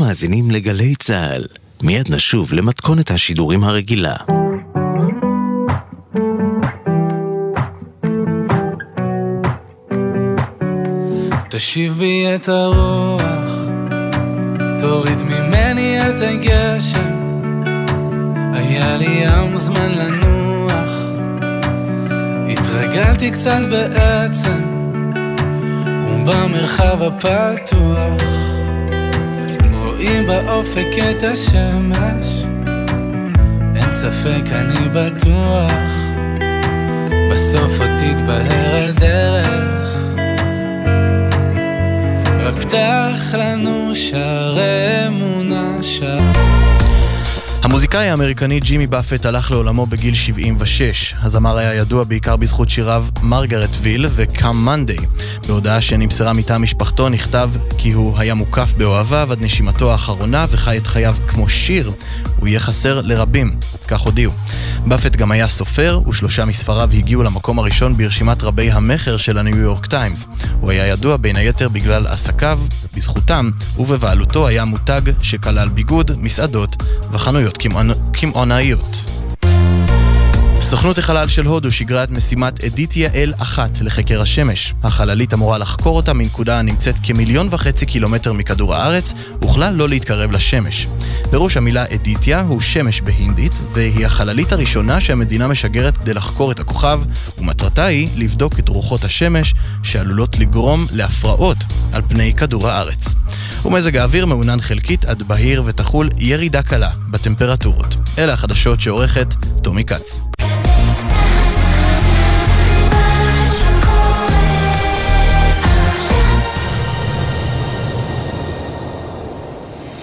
מאזינים לגלי צה"ל. מיד נשוב למתכונת השידורים הרגילה. תשיב בי את הרוח, תוריד ממני את הגשם. היה לי ים זמן לנוח, התרגלתי קצת בעצם, ובמרחב הפתוח, רואים באופק את השמש, אין ספק אני בטוח, בסוף עוד תתבהר הדרך. רק פתח לנו שערי אמונה שערי המוזיקאי האמריקני ג'ימי באפט הלך לעולמו בגיל 76. הזמר היה ידוע בעיקר בזכות שיריו מרגרט ויל וקאם מנדי. בהודעה שנמסרה מטעם משפחתו נכתב כי הוא היה מוקף באוהביו עד נשימתו האחרונה וחי את חייו כמו שיר. הוא יהיה חסר לרבים, כך הודיעו. באפט גם היה סופר, ושלושה מספריו הגיעו למקום הראשון ברשימת רבי המכר של הניו יורק טיימס. הוא היה ידוע בין היתר בגלל עסקיו, בזכותם ובבעלותו היה מותג שכלל ביגוד, מסעדות וחנויות קמעונאיות. סוכנות החלל של הודו שיגרה את משימת אדיטיה אל אחת לחקר השמש. החללית אמורה לחקור אותה מנקודה הנמצאת כמיליון וחצי קילומטר מכדור הארץ, וכלל לא להתקרב לשמש. פירוש המילה אדיטיה הוא שמש בהינדית, והיא החללית הראשונה שהמדינה משגרת כדי לחקור את הכוכב, ומטרתה היא לבדוק את רוחות השמש שעלולות לגרום להפרעות על פני כדור הארץ. ומזג האוויר מעונן חלקית עד בהיר ותחול ירידה קלה בטמפרטורות. אלה החדשות שעורכת טומי כץ.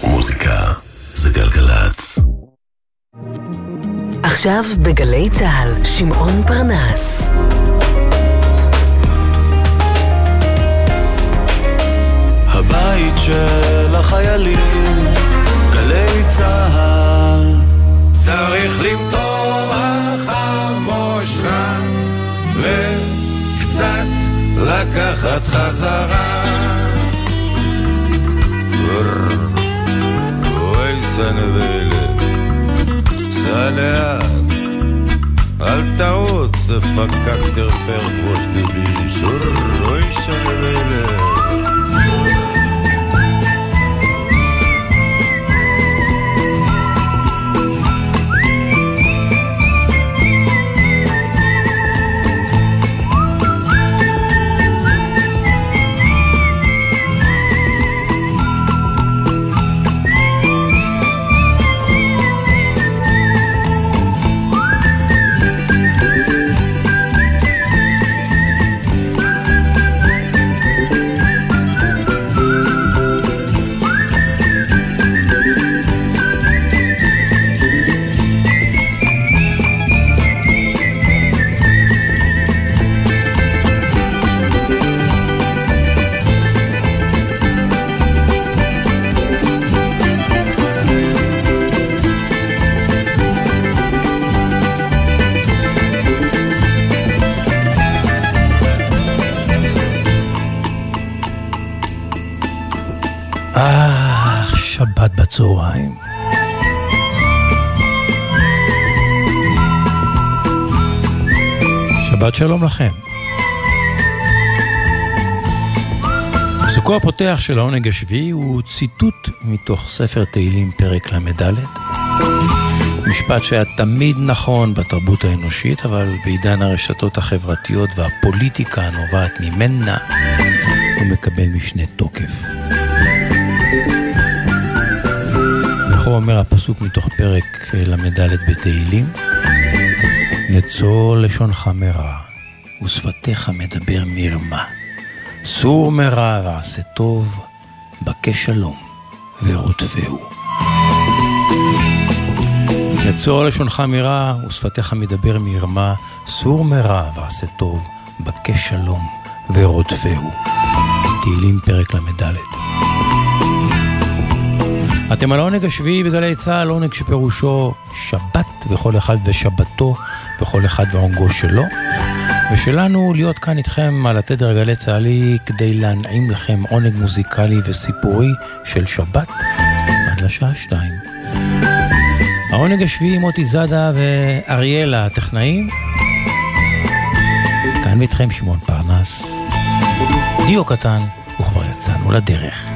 מוזיקה זה גלגלצ. עכשיו בגלי צה"ל, שמעון פרנס. הבית של החיילים, גלי צה"ל. צריך למטור החמושך וקצת לקחת חזרה. אוי סנבלת, סע לאט, אל תעוץ, דפקק תרפר ראש דביש, אוי. אה, שלום לכם. פסוקו הפותח של העונג השביעי הוא ציטוט מתוך ספר תהילים פרק ל"ד. משפט שהיה תמיד נכון בתרבות האנושית, אבל בעידן הרשתות החברתיות והפוליטיקה הנובעת ממנה, הוא מקבל משנה תוקף. וכה אומר הפסוק מתוך פרק ל"ד בתהילים, נצור לשונך מרע, ושפתיך מדבר מרמה. סור מרע ועשה טוב, בקש שלום ורודפהו. נצור לשונך מרע, ושפתיך מדבר מרמה, סור מרע ועשה טוב, בקש שלום ורודפהו. תהילים פרק ל"ד. אתם על העונג השביעי בגלי צה"ל, עונג שפירושו שבת וכל אחד ושבתו וכל אחד ועונגו שלו. ושלנו להיות כאן איתכם על התדר גלי צה"לי כדי להנעים לכם עונג מוזיקלי וסיפורי של שבת. השעה שתיים. העונג השביעי מוטי זאדה ואריאלה הטכנאים. כאן איתכם שמעון פרנס. דיו קטן, וכבר יצאנו לדרך.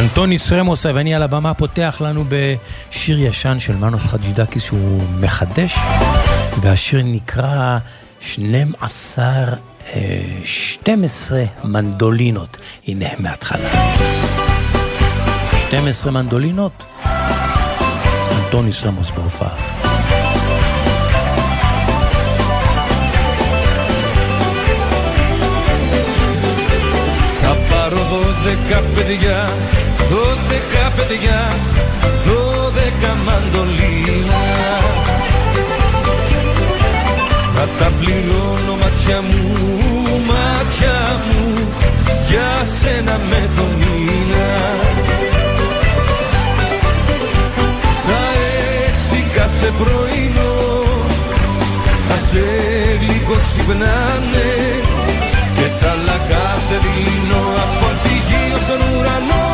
אנטוני סרמוס היווני על הבמה פותח לנו בשיר ישן של מנוס חג'ידקיס שהוא מחדש, והשיר נקרא 12, 12 מנדולינות. הנה מההתחלה. 12 מנדולינות, אנטוני סרמוס בהופעה. δώδεκα παιδιά, δώδεκα παιδιά, δώδεκα μαντολίνα Θα τα πληρώνω μάτια μου, μάτια μου, για σένα με το μήνα. Θα έξι κάθε πρωινό, θα σε λίγο ξυπνάνε και τα άλλα κάθε δειλινό από τη γη ως τον ουρανό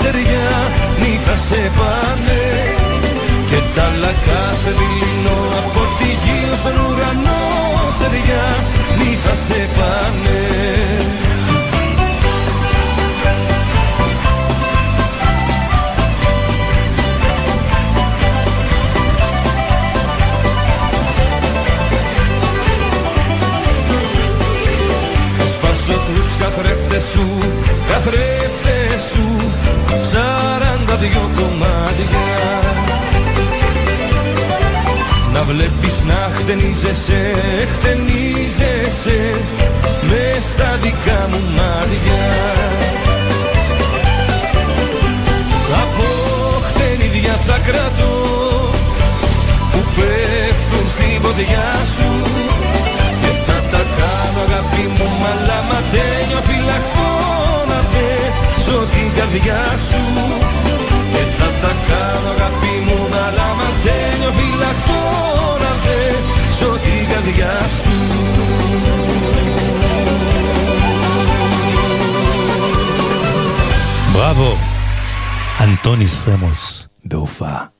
σεριά νύχτα σε πάνε. Και τα λακάθε δειλινό από τη γη στον ουρανό σε διά μη θα σε πάνε. Σπάσω τους καθρέφτες σου, καθρέφτες σου σαράντα δυο κομμάτια βλέπεις να χτενίζεσαι, χτενίζεσαι Μες στα δικά μου μάτια. Από χτενίδια θα κρατώ Που πέφτουν στην ποδιά σου. Κάνω αγάπη μου μαλαματένιο φυλακτό να ανοίξω την καρδιά σου Και θα τα κάνω αγάπη μου να λαμβάνει φυλακτό να δέσω την καρδιά σου Μπράβο! Αντώνης Σέμος, δεόφα.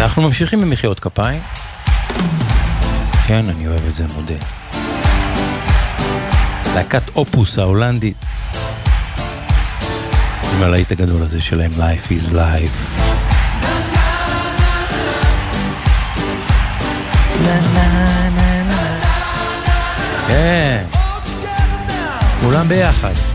אנחנו ממשיכים במחיאות כפיים. כן, אני אוהב את זה, מודה. להקת אופוס ההולנדית. עם הלהיט הגדול הזה שלהם, Life is Life. כן, כולם ביחד.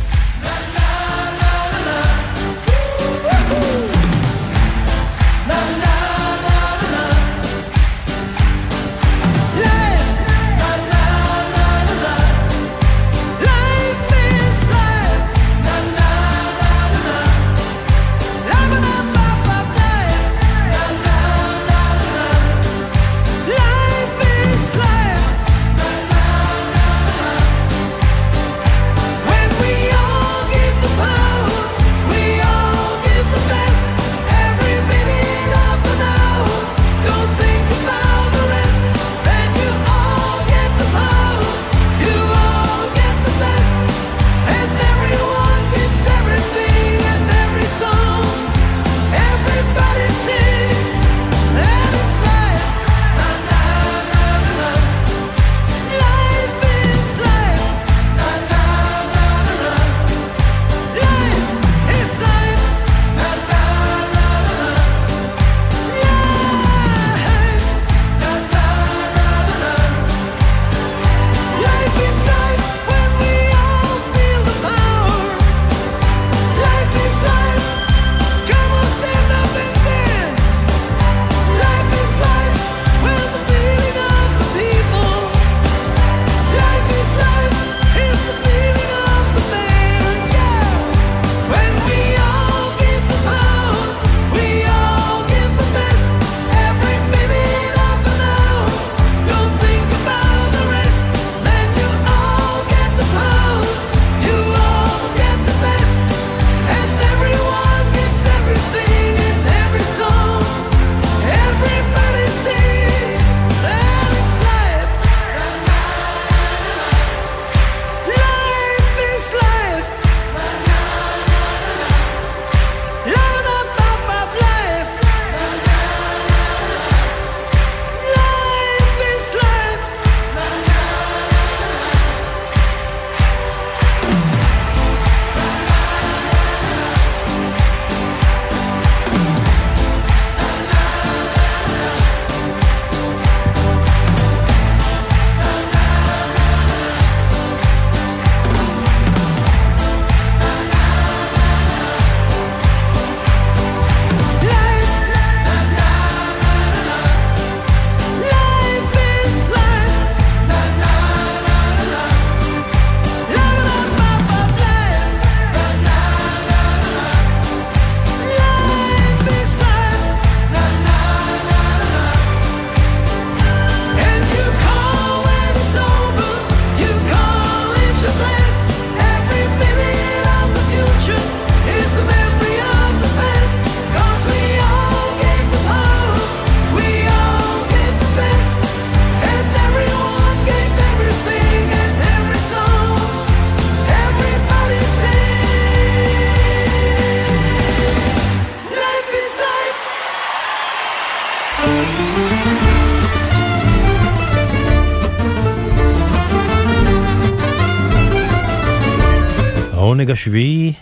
השביעי,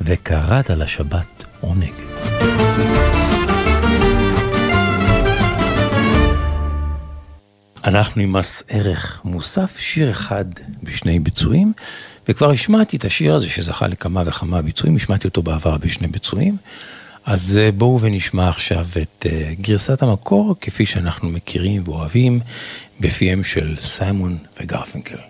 וקראת לשבת עונג. אנחנו עם מס ערך מוסף, שיר אחד בשני ביצועים, וכבר השמעתי את השיר הזה שזכה לכמה וכמה ביצועים, השמעתי אותו בעבר בשני ביצועים. אז אה, בואו ונשמע עכשיו את אה, גרסת המקור, כפי שאנחנו מכירים ואוהבים, בפיהם של סיימון וגרפינקל.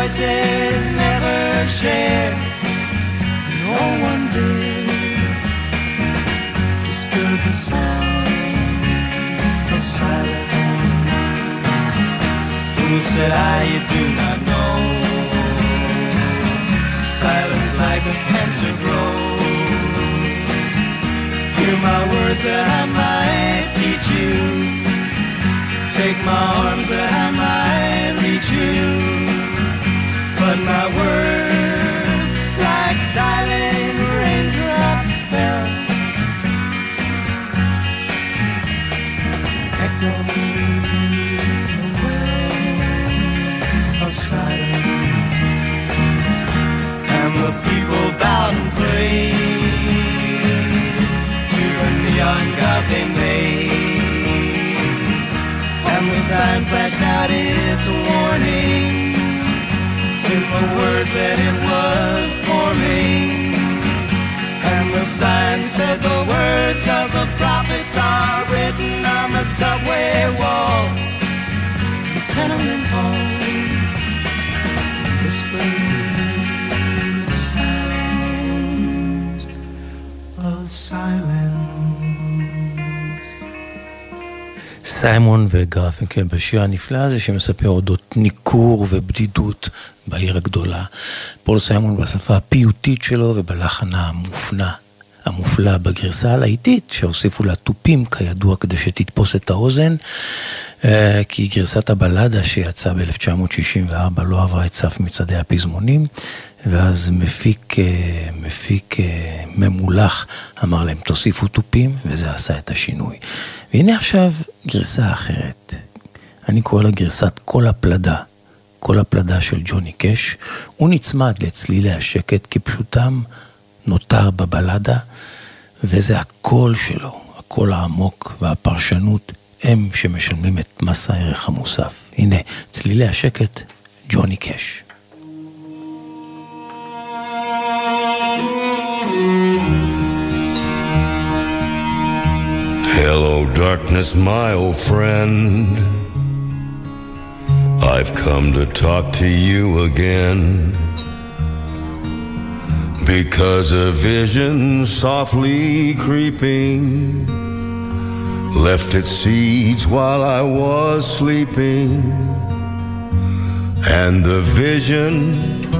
voices never share No one did disturb the sound of silence. Fool said I, you do not know. Silence like a cancer grows. Hear my words that I might teach you. Take my arms that I might reach you. But my words, like silent raindrops, fell. And the people bowed and prayed to the neon god they made. And the sign flashed out its warning in the words that it was forming. And the sign said the words of the prophets are written on the subway walls, the tenement halls, whispering sounds of silence. סיימון וגרפינקל בשיר הנפלא הזה שמספר אודות ניכור ובדידות בעיר הגדולה. פול סיימון בשפה הפיוטית שלו ובלחן המופנע, המופלא בגרסה הלהיטית שהוסיפו לה תופים כידוע כדי שתתפוס את האוזן. אה, כי גרסת הבלדה שיצאה ב-1964 לא עברה את סף מצעדי הפזמונים, ואז מפיק, אה, מפיק אה, ממולח אמר להם תוסיפו תופים, וזה עשה את השינוי. והנה עכשיו גרסה אחרת. אני קורא לה גרסת כל הפלדה. כל הפלדה של ג'וני קאש. הוא נצמד לצלילי השקט כפשוטם נותר בבלדה, וזה הקול שלו, הקול העמוק והפרשנות, הם שמשלמים את מס הערך המוסף. הנה, צלילי השקט, ג'וני קאש. Hello, darkness, my old friend. I've come to talk to you again. Because a vision softly creeping left its seeds while I was sleeping. And the vision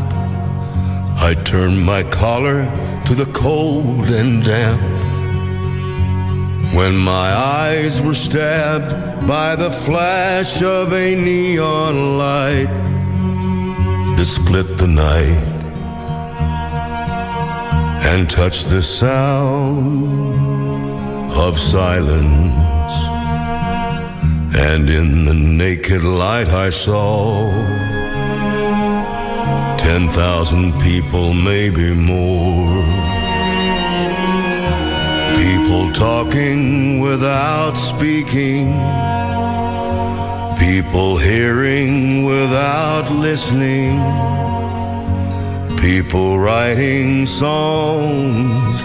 I turned my collar to the cold and damp. When my eyes were stabbed by the flash of a neon light to split the night and touch the sound of silence. And in the naked light I saw ten thousand people, maybe more. People talking without speaking. People hearing without listening. People writing songs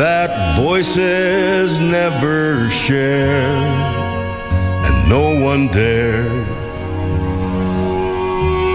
that voices never share. And no one dared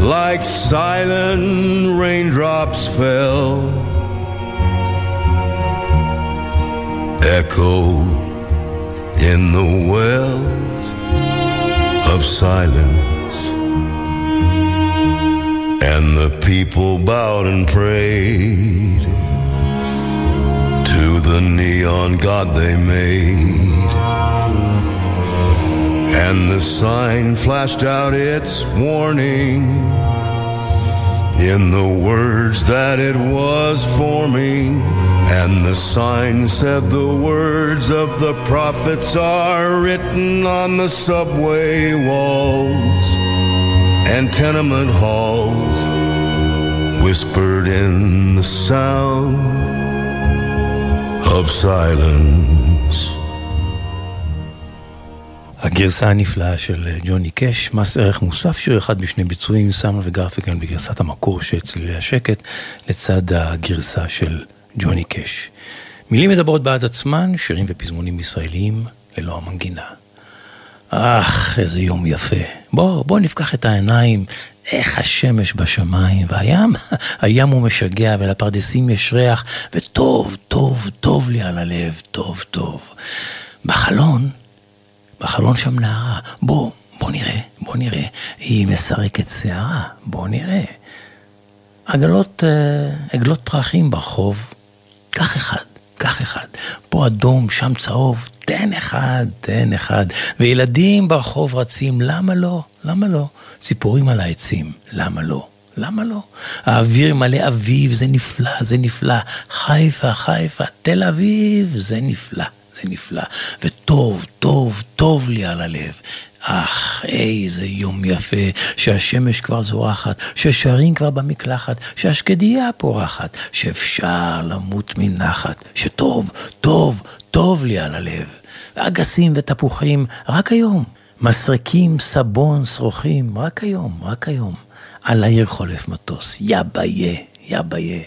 like silent raindrops, fell. Echo in the wells of silence. And the people bowed and prayed to the neon god they made. And the sign flashed out its warning in the words that it was forming. And the sign said the words of the prophets are written on the subway walls and tenement halls, whispered in the sound of silence. הגרסה הנפלאה של ג'וני קאש, מס ערך מוסף, שיר אחד בשני ביצועים, סמל וגרפיקן בגרסת המקור של צלילי השקט, לצד הגרסה של ג'וני קאש. מילים מדברות בעד עצמן, שירים ופזמונים ישראליים ללא המנגינה. אך, איזה יום יפה. בוא, בוא נפקח את העיניים, איך השמש בשמיים, והים, הים הוא משגע, ולפרדסים יש ריח, וטוב, טוב, טוב לי על הלב, טוב, טוב. בחלון, בחלון שם נערה, בוא, בוא נראה, בוא נראה. היא מסרקת שערה, בוא נראה. עגלות, עגלות פרחים ברחוב, קח אחד, קח אחד. פה אדום, שם צהוב, תן אחד, תן אחד. וילדים ברחוב רצים, למה לא? למה לא? ציפורים על העצים, למה לא? למה לא? האוויר מלא אביב, זה נפלא, זה נפלא. חיפה, חיפה, תל אביב, זה נפלא, זה נפלא. וטוב, טוב, טוב לי על הלב. אך, איזה יום יפה, שהשמש כבר זורחת, ששרים כבר במקלחת, שהשקדיה פורחת, שאפשר למות מנחת, שטוב, טוב, טוב לי על הלב. ואגסים ותפוחים, רק היום. מסרקים, סבון, שרוכים, רק היום, רק היום. על העיר חולף מטוס, יא ביה, יא ביה.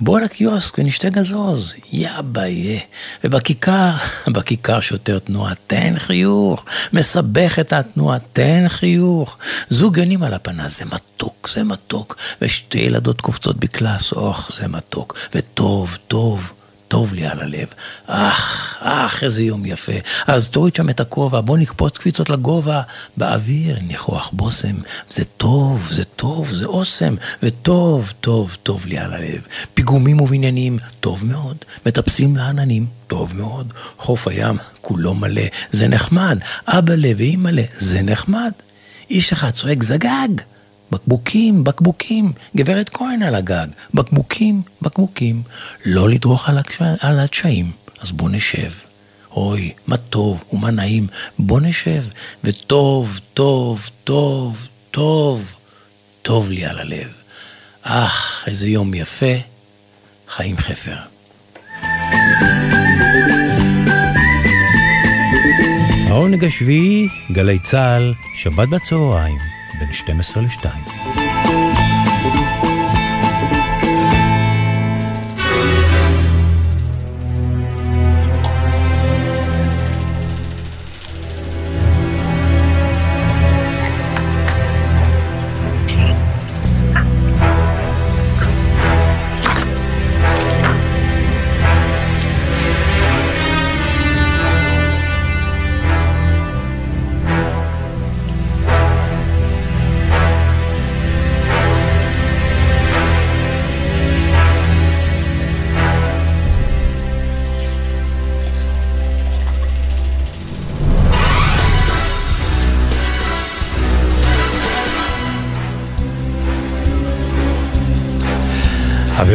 בוא לקיוסק ונשתה גזוז, יא ביה. ובכיכר, בכיכר שוטר תנועה, תן חיוך. מסבך את התנועה, תן חיוך. זוג גנים על הפנס, זה מתוק, זה מתוק. ושתי ילדות קופצות בקלאס, אוח, זה מתוק. וטוב, טוב. טוב לי על הלב. אך, אך, איזה יום יפה. אז תוריד שם את הכובע, בוא נקפוץ קפיצות לגובה, באוויר, ניחוח בושם. זה טוב, זה טוב, זה אוסם, וטוב, טוב, טוב לי על הלב. פיגומים ובניינים, טוב מאוד. מטפסים לעננים, טוב מאוד. חוף הים, כולו מלא, זה נחמד. אבאלה ואימא'לה, זה נחמד. איש אחד צועק זגג. בקבוקים, בקבוקים, גברת כהן על הגג, בקבוקים, בקבוקים. לא לדרוך על, הקש... על הדשאים, אז בוא נשב. אוי, מה טוב ומה נעים, בוא נשב. וטוב, טוב, טוב, טוב, טוב לי על הלב. אך, איזה יום יפה, חיים חפר. העונג השביעי, גלי צה"ל, שבת בצהריים, בין 12 ל-2.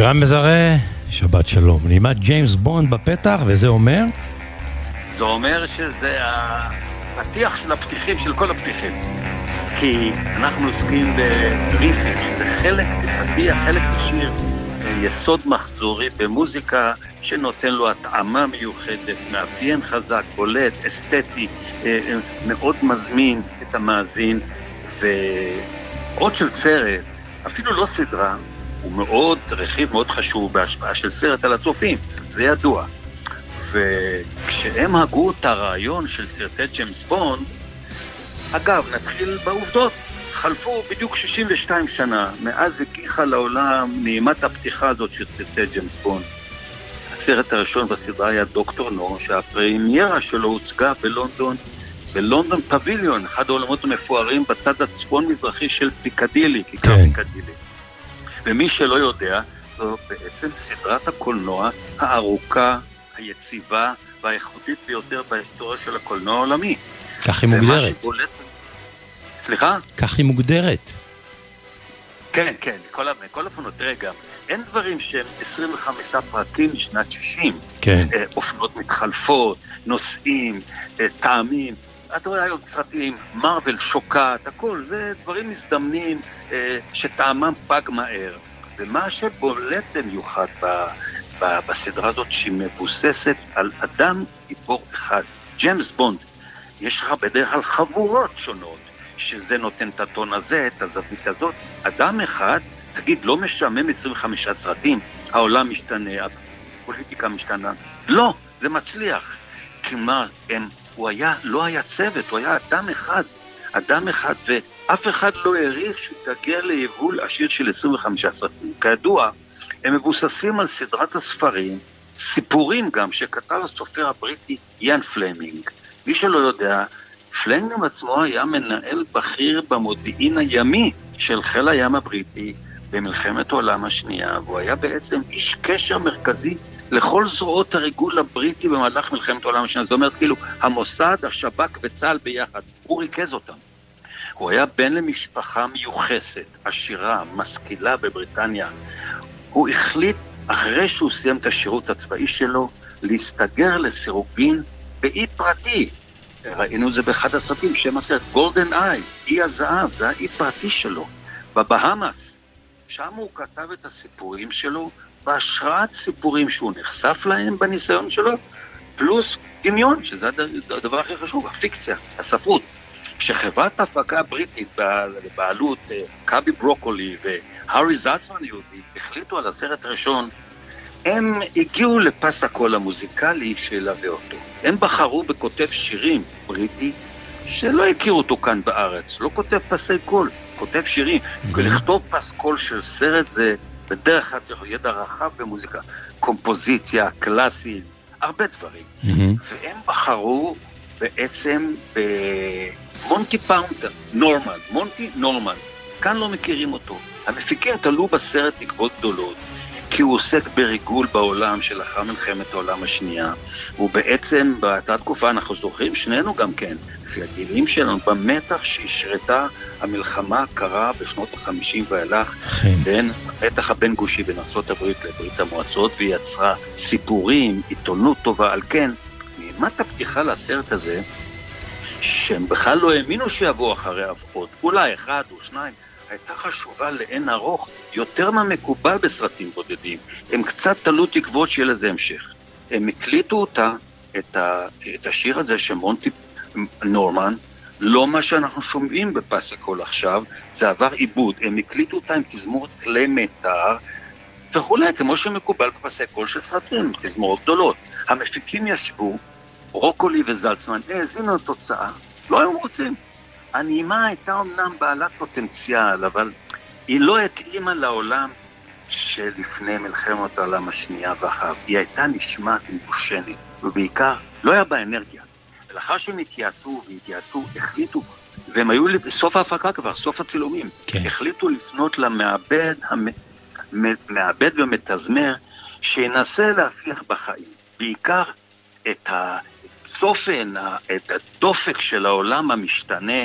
אבירם מזרה, שבת שלום. נעימת ג'יימס בונד בפתח, וזה אומר? זה אומר שזה הפתיח של הפתיחים של כל הפתיחים. כי אנחנו עוסקים בריפים, שזה חלק פתיח, חלק בשיר, יסוד מחזורי במוזיקה שנותן לו התאמה מיוחדת, מאפיין חזק, בולט, אסתטי, אה, מאוד מזמין את המאזין, ועוד של סרט, אפילו לא סדרה, הוא מאוד, רכיב מאוד חשוב בהשפעה של סרט על הצופים, זה ידוע. וכשהם הגו את הרעיון של סרטי ג'יימס בונד, אגב, נתחיל בעובדות. חלפו בדיוק 62 שנה מאז הגיחה לעולם נעימת הפתיחה הזאת של סרטי ג'יימס בונד. הסרט הראשון בסדרה היה דוקטור נו, שהפרמיירה שלו הוצגה בלונדון, בלונדון פביליון, אחד האולמות המפוארים בצד הצפון-מזרחי של פיקדילי, כיכר כן. פיקדילי. ומי שלא יודע, זו בעצם סדרת הקולנוע הארוכה, היציבה והאיכותית ביותר בהיסטוריה של הקולנוע העולמי. כך היא מוגדרת. שבולט... סליחה? כך היא מוגדרת. כן, כן, מכל, מכל אופן, תראה גם, אין דברים שהם 25 פרקים משנת 60. כן. אה, אופנות מתחלפות, נושאים, אה, טעמים. אתה רואה היום סרטים, מרוויל שוקעת, הכל, זה דברים מזדמנים אה, שטעמם פג מהר. ומה שבולט במיוחד ב, ב, בסדרה הזאת, שהיא מבוססת על אדם גיבור אחד, ג'יימס בונד. יש לך בדרך כלל חבורות שונות, שזה נותן את הטון הזה, את הזווית הזאת. אדם אחד, תגיד, לא משעמם 25 סרטים, העולם משתנה, הפוליטיקה משתנה. לא, זה מצליח. כלומר, הם הוא היה, לא היה צוות, הוא היה אדם אחד. אדם אחד, ואף אחד לא העריך שהוא תגיע ליבול עשיר של 25 סרטים. כידוע, הם מבוססים על סדרת הספרים, סיפורים גם, שכתב הסופר הבריטי יאן פלמינג. מי שלא יודע, פלמינג עצמו היה מנהל בכיר במודיעין הימי של חיל הים הבריטי במלחמת העולם השנייה, והוא היה בעצם איש קשר מרכזי לכל זרועות הריגול הבריטי במהלך מלחמת העולם השנייה. זאת אומרת, כאילו, המוסד, השב"כ וצה"ל ביחד, הוא ריכז אותם. הוא היה בן למשפחה מיוחסת, עשירה, משכילה בבריטניה. הוא החליט, אחרי שהוא סיים את השירות הצבאי שלו, להסתגר לסירוגין באי פרטי. ראינו את זה באחד הסרטים, שם הסרט, גולדן איי, אי הזהב, זה האי פרטי שלו, בבהאמאס. שם הוא כתב את הסיפורים שלו בהשראת סיפורים שהוא נחשף להם בניסיון שלו, פלוס דמיון, שזה הדבר הכי חשוב, הפיקציה, הספרות. כשחברת ההפקה הבריטית בבעלות אה, קאבי ברוקולי והארי זלצמן היהודי החליטו על הסרט הראשון, הם הגיעו לפס הקול המוזיקלי שילווה אותו. הם בחרו בכותב שירים בריטי שלא הכירו אותו כאן בארץ, לא כותב פסי קול, כותב שירים. Mm-hmm. לכתוב פס קול של סרט זה בדרך כלל צריך ידע רחב במוזיקה, קומפוזיציה, קלאסית, הרבה דברים. Mm-hmm. והם בחרו בעצם במונטי פאונטר, נורמן, מונטי נורמן. כאן לא מכירים אותו. המפיקים תלו בסרט תקוות גדולות, כי הוא עוסק בריגול בעולם שלאחר מלחמת העולם השנייה. הוא בעצם, באותה תקופה, אנחנו זוכרים, שנינו גם כן, לפי הגילים שלנו, במתח שהשרתה המלחמה הקרה בשנות החמישים ואילך, בין המתח הבין-גושי בין ארה"ב לברית המועצות, והיא יצרה סיפורים, עיתונות טובה, על כן, נעימת הפתיחה לסרט הזה, שהם בכלל לא האמינו שיבוא אחריו עוד, אולי אחד או שניים, הייתה חשובה לאין ארוך, יותר מהמקובל בסרטים בודדים. הם קצת תלו תקוות שיהיה לזה המשך. הם הקליטו אותה, את, ה, את השיר הזה של מונטי נורמן, לא מה שאנחנו שומעים בפסקול עכשיו, זה עבר עיבוד. הם הקליטו אותה עם תזמורת כלי מיתר וכולי, כמו שמקובל בפסקול של סרטים, תזמורות גדולות. המפיקים ישבו, רוקולי וזלצמן, האזינו לתוצאה, לא היו רוצים. הנעימה הייתה אמנם בעלת פוטנציאל, אבל היא לא התאימה לעולם שלפני מלחמת העולם השנייה ואחריו. היא הייתה נשמעת מבושנת, ובעיקר לא היה בה אנרגיה. ולאחר שהם התייעצו והתייעצו, החליטו, והם היו בסוף ההפקה כבר, סוף הצילומים, כן. החליטו לפנות למעבד, המעבד ומתזמר, שינסה להפיח בחיים, בעיקר את הצופן, את הדופק של העולם המשתנה,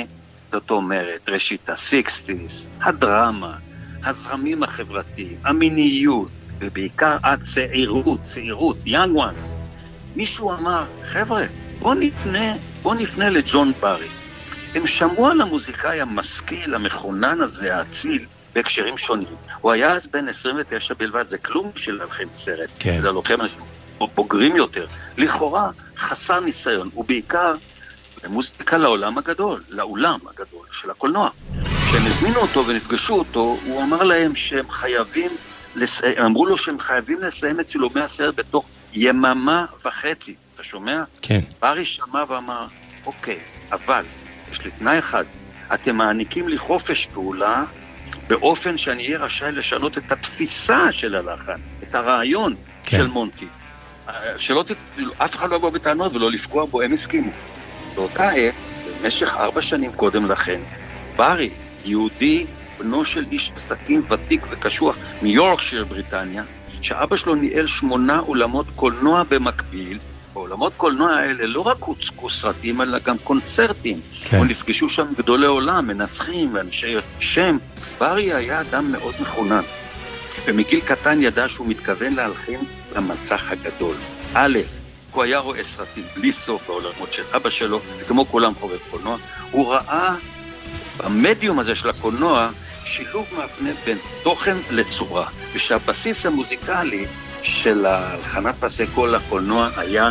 זאת אומרת, ראשית הסיקסטיס, הדרמה, הזרמים החברתיים, המיניות, ובעיקר הצעירות, צעירות, young ones. מישהו אמר, חבר'ה, בוא נפנה, בוא נפנה לג'ון ברי. הם שמעו על המוזיקאי המשכיל, המחונן הזה, האציל, בהקשרים שונים. הוא היה אז בן 29 בלבד, זה כלום בשביל להלחין סרט. כן. זה לוקחים אנשים בוגרים יותר. לכאורה, חסר ניסיון, ובעיקר במוזיקה לעולם הגדול, לאולם הגדול של הקולנוע. כשהם הזמינו אותו ונפגשו אותו, הוא אמר להם שהם חייבים, לס... אמרו לו שהם חייבים לסיים את צילומי הסרט בתוך יממה וחצי. אתה שומע? כן. ברי שמע ואמר, אוקיי, אבל יש לי תנאי אחד, אתם מעניקים לי חופש פעולה באופן שאני אהיה רשאי לשנות את התפיסה של הלחן, את הרעיון כן. של מונטי. אה, שלא ת... אף אחד לא יבוא בטענות ולא לפגוע בו, הם הסכימו. באותה עת, במשך ארבע שנים קודם לכן, ברי, יהודי, בנו של איש עסקים ותיק וקשוח מיורקשיר, בריטניה, שאבא שלו ניהל שמונה אולמות קולנוע במקביל, בעולמות קולנוע האלה לא רק הוצגו סרטים, אלא גם קונצרטים. כן. או נפגשו שם גדולי עולם, מנצחים ואנשי שם. ברי היה אדם מאוד מחונן, ומגיל קטן ידע שהוא מתכוון להלחין למצח הגדול. א', הוא היה רואה סרטים בלי סוף בעולמות של אבא שלו, וכמו כולם חובב קולנוע, הוא ראה במדיום הזה של הקולנוע שילוב מהפנה בין תוכן לצורה, ושהבסיס המוזיקלי של הלחנת פסי קול לקולנוע היה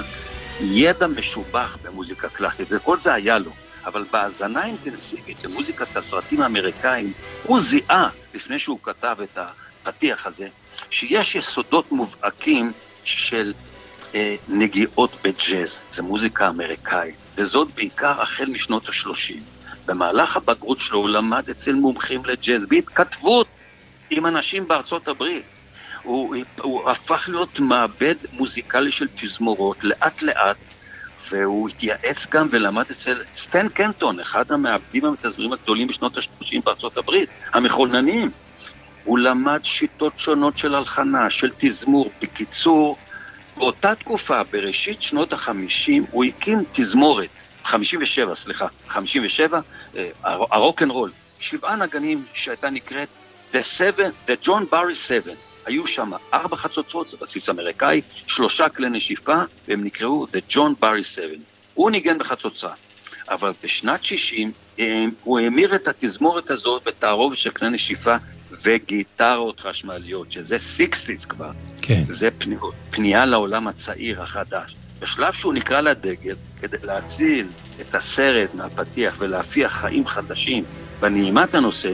ידע משובח במוזיקה קלאסית, וכל זה היה לו. אבל בהאזנה אינטנסיבית למוזיקת הסרטים האמריקאים, הוא זיהה, לפני שהוא כתב את הפתיח הזה, שיש יסודות מובהקים של אה, נגיעות בג'אז, זה מוזיקה אמריקאית, וזאת בעיקר החל משנות ה-30. במהלך הבגרות שלו הוא למד אצל מומחים לג'אז בהתכתבות עם אנשים בארצות הברית. הוא, הוא הפך להיות מעבד מוזיקלי של תזמורות לאט לאט, והוא התייעץ גם ולמד אצל סטן קנטון, אחד המעבדים המתזמרים הגדולים בשנות ה-30 בארצות הברית, המכוננים. הוא למד שיטות שונות של הלחנה, של תזמור. בקיצור, באותה תקופה, בראשית שנות ה-50, הוא הקים תזמורת, 57, סליחה, 57, אה, הרוקנרול, שבעה נגנים שהייתה נקראת The Seven, The John Barry Seven. היו שם ארבע חצוצרות, זה בסיס אמריקאי, שלושה כלי נשיפה, והם נקראו The John Barry Seven. הוא ניגן בחצוצרה, אבל בשנת 60 אה, הוא המיר את התזמורת הזאת בתערובת של כלי נשיפה וגיטרות חשמליות, שזה sixties כבר. כן. זה פני, פנייה לעולם הצעיר החדש. בשלב שהוא נקרא לדגל, כדי להציל את הסרט מהפתיח ולהפיח חיים חדשים בנעימת הנושא,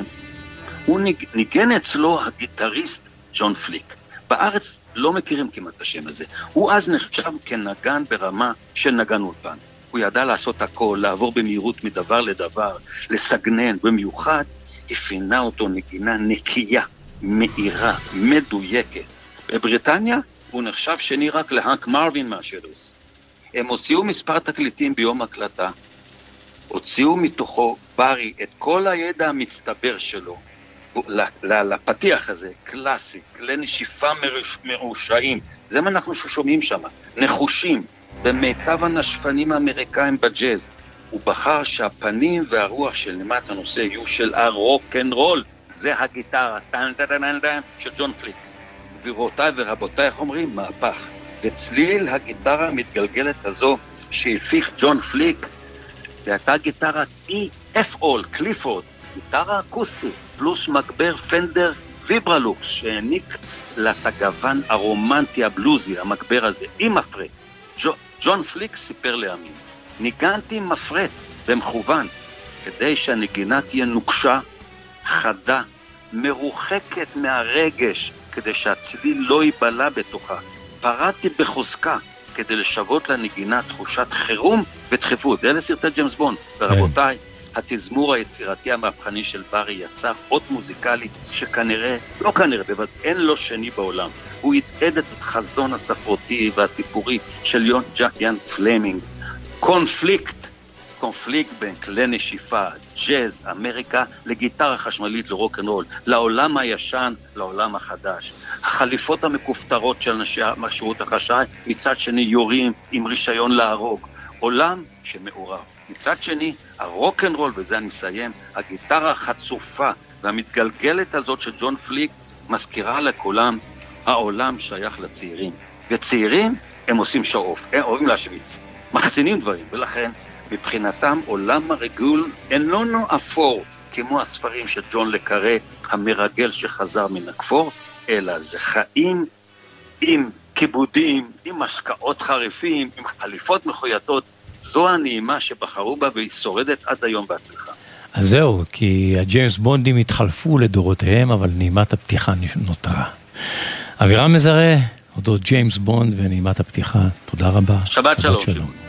הוא ניג, ניגן אצלו הגיטריסט ג'ון פליק. בארץ לא מכירים כמעט את השם הזה. הוא אז נחשב כנגן ברמה של נגן אולפן. הוא ידע לעשות הכל, לעבור במהירות מדבר לדבר, לסגנן, במיוחד אפיינה אותו נגינה נקייה, מאירה, מדויקת. בבריטניה הוא נחשב שני רק להאנק מרווין מהשלוס. הם הוציאו מספר תקליטים ביום הקלטה, הוציאו מתוכו ברי את כל הידע המצטבר שלו לפתיח הזה, קלאסי, כלי נשיפה מרושעים, זה מה אנחנו שומעים שם, נחושים, במיטב הנשפנים האמריקאים בג'אז. הוא בחר שהפנים והרוח של נימת הנושא יהיו של הרוקנרול, זה הגיטרה, טן טן טן טן של ג'ון פליק. גבירותיי ורבותיי, איך אומרים? מהפך. וצליל הגיטרה המתגלגלת הזו שהפיך ג'ון פליק, זה הייתה גיטרת E.F. אול, קליפורד, גיטרה אקוסטית, פלוס מגבר פנדר ויברלוקס, שהעניק לה את הגוון הרומנטי הבלוזי, המגבר הזה, עם מפרט. ג'ון פליק סיפר לימים, ניגנתי מפרט במכוון, כדי שהנגינה תהיה נוקשה, חדה, מרוחקת מהרגש, כדי שהצליל לא ייבלע בתוכה. פרדתי בחוזקה כדי לשוות לנגינה תחושת חירום ודחיפות. אלה סרטי ג'יימס בונד. כן. ורבותיי, התזמור היצירתי המהפכני של ברי יצר אות מוזיקלי שכנראה, לא כנראה, בוודאי אין לו שני בעולם. הוא הדהד את החזון הספרותי והסיפורי של יון יאן פלמינג. קונפליקט, קונפליקט בין כלי נשיפה, ג'אז, אמריקה, לגיטרה חשמלית, לרוקנרול, לעולם הישן, לעולם החדש. החליפות המכופתרות של אנשי השירות החשאי, מצד שני יורים עם רישיון להרוג. עולם שמעורב. מצד שני, הרוקנרול, ובזה אני מסיים, הגיטרה החצופה והמתגלגלת הזאת של ג'ון פליק מזכירה לכולם, העולם שייך לצעירים. וצעירים, הם עושים שואו-אוף, הם אוהבים להשוויץ, מחצינים דברים, ולכן מבחינתם עולם הרגול איננו אפור, כמו הספרים של ג'ון לקארה, המרגל שחזר מן הכפור, אלא זה חיים עם כיבודים, עם השקעות חריפים, עם חליפות מחויטות. זו הנעימה שבחרו בה והיא שורדת עד היום בהצלחה. אז זהו, כי הג'יימס בונדים התחלפו לדורותיהם, אבל נעימת הפתיחה נותרה. אבירם מזרה, אודות ג'יימס בונד ונעימת הפתיחה, תודה רבה. שבת שלום. שלום.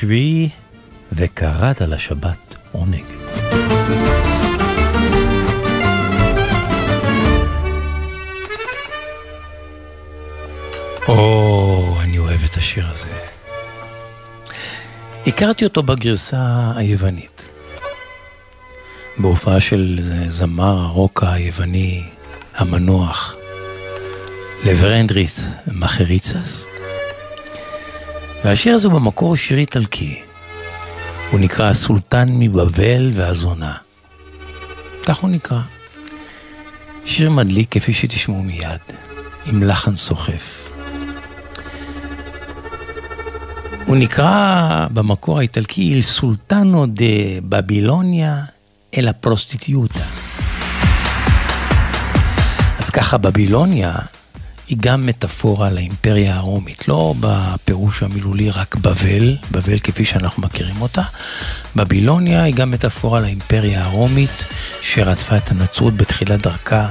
השביעי, וקראת לשבת עונג. או, אני אוהב את השיר הזה. הכרתי אותו בגרסה היוונית. בהופעה של זמר הרוק היווני המנוח, לברנדריס מחריצס. והשיר הזה הוא במקור שיר איטלקי. הוא נקרא הסולטן מבבל והזונה. כך הוא נקרא. שיר מדליק כפי שתשמעו מיד, עם לחן סוחף. הוא נקרא במקור האיטלקי Il Sultano de Babilonia אל הפרוסטיטיוטה. אז ככה, בבילוניה היא גם מטאפורה לאימפריה הרומית, לא בפירוש המילולי רק בבל, בבל כפי שאנחנו מכירים אותה, בבילוניה היא גם מטאפורה לאימפריה הרומית שרדפה את הנצרות בתחילת דרכה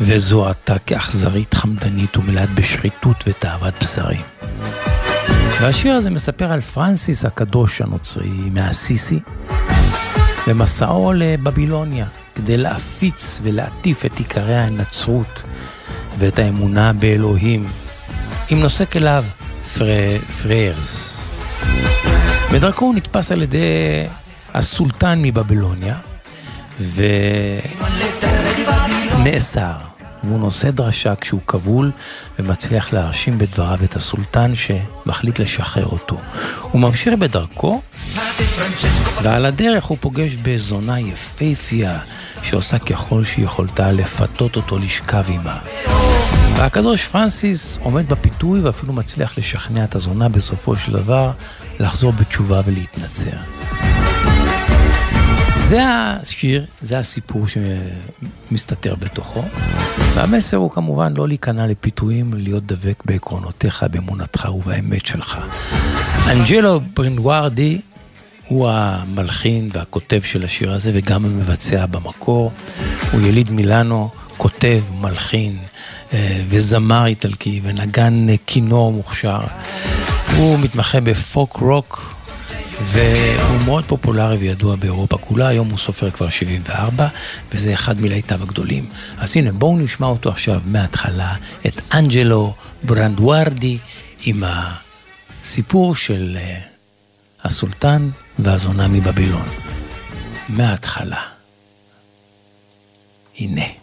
וזוהתה כאכזרית חמדנית ומלאת בשחיתות ותאוות בשרים. והשיר הזה מספר על פרנסיס הקדוש הנוצרי מהסיסי במסעו לבבילוניה כדי להפיץ ולהטיף את עיקרי הנצרות ואת האמונה באלוהים אם נוסק אליו פר... פריירס. בדרכו הוא נתפס על ידי הסולטן מבבילוניה ונאסר. והוא נושא דרשה כשהוא כבול ומצליח להרשים בדבריו את הסולטן שמחליט לשחרר אותו. הוא ממשיך בדרכו, ועל הדרך הוא פוגש בזונה יפייפייה שעושה ככל שיכולתה לפתות אותו לשכב עימה. והקדוש פרנסיס עומד בפיתוי ואפילו מצליח לשכנע את הזונה בסופו של דבר לחזור בתשובה ולהתנצר. זה השיר, זה הסיפור שמסתתר בתוכו, והמסר הוא כמובן לא להיכנע לפיתויים, להיות דבק בעקרונותיך, באמונתך ובאמת שלך. אנג'לו ברנדוארדי הוא המלחין והכותב של השיר הזה וגם המבצע במקור. הוא יליד מילאנו, כותב, מלחין אה, וזמר איטלקי ונגן כינור מוכשר. הוא מתמחה בפוק רוק, והוא מאוד פופולרי וידוע באירופה כולה, היום הוא סופר כבר 74, וזה אחד מלהיטיו הגדולים. אז הנה, בואו נשמע אותו עכשיו מההתחלה, את אנג'לו ברנדוארדי עם הסיפור של uh, הסולטן והזונה מבבילון. מההתחלה. הנה.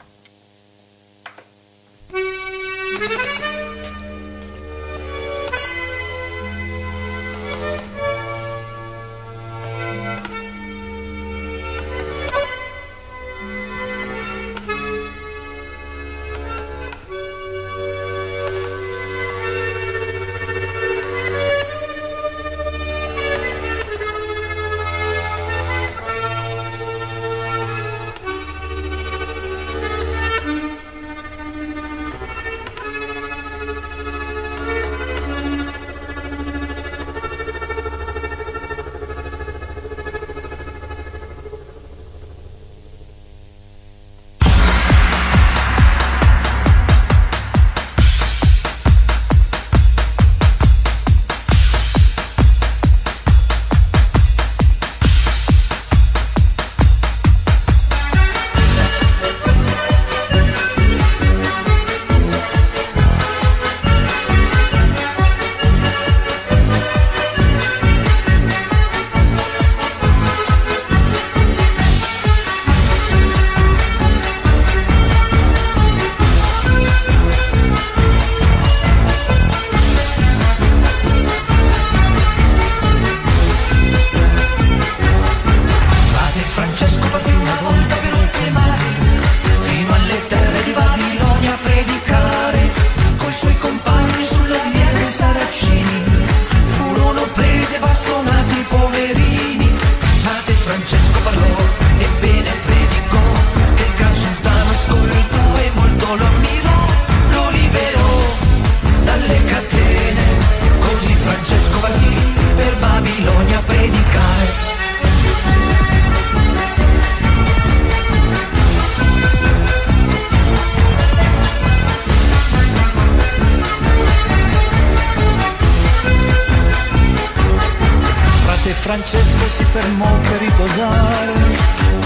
fermò per riposare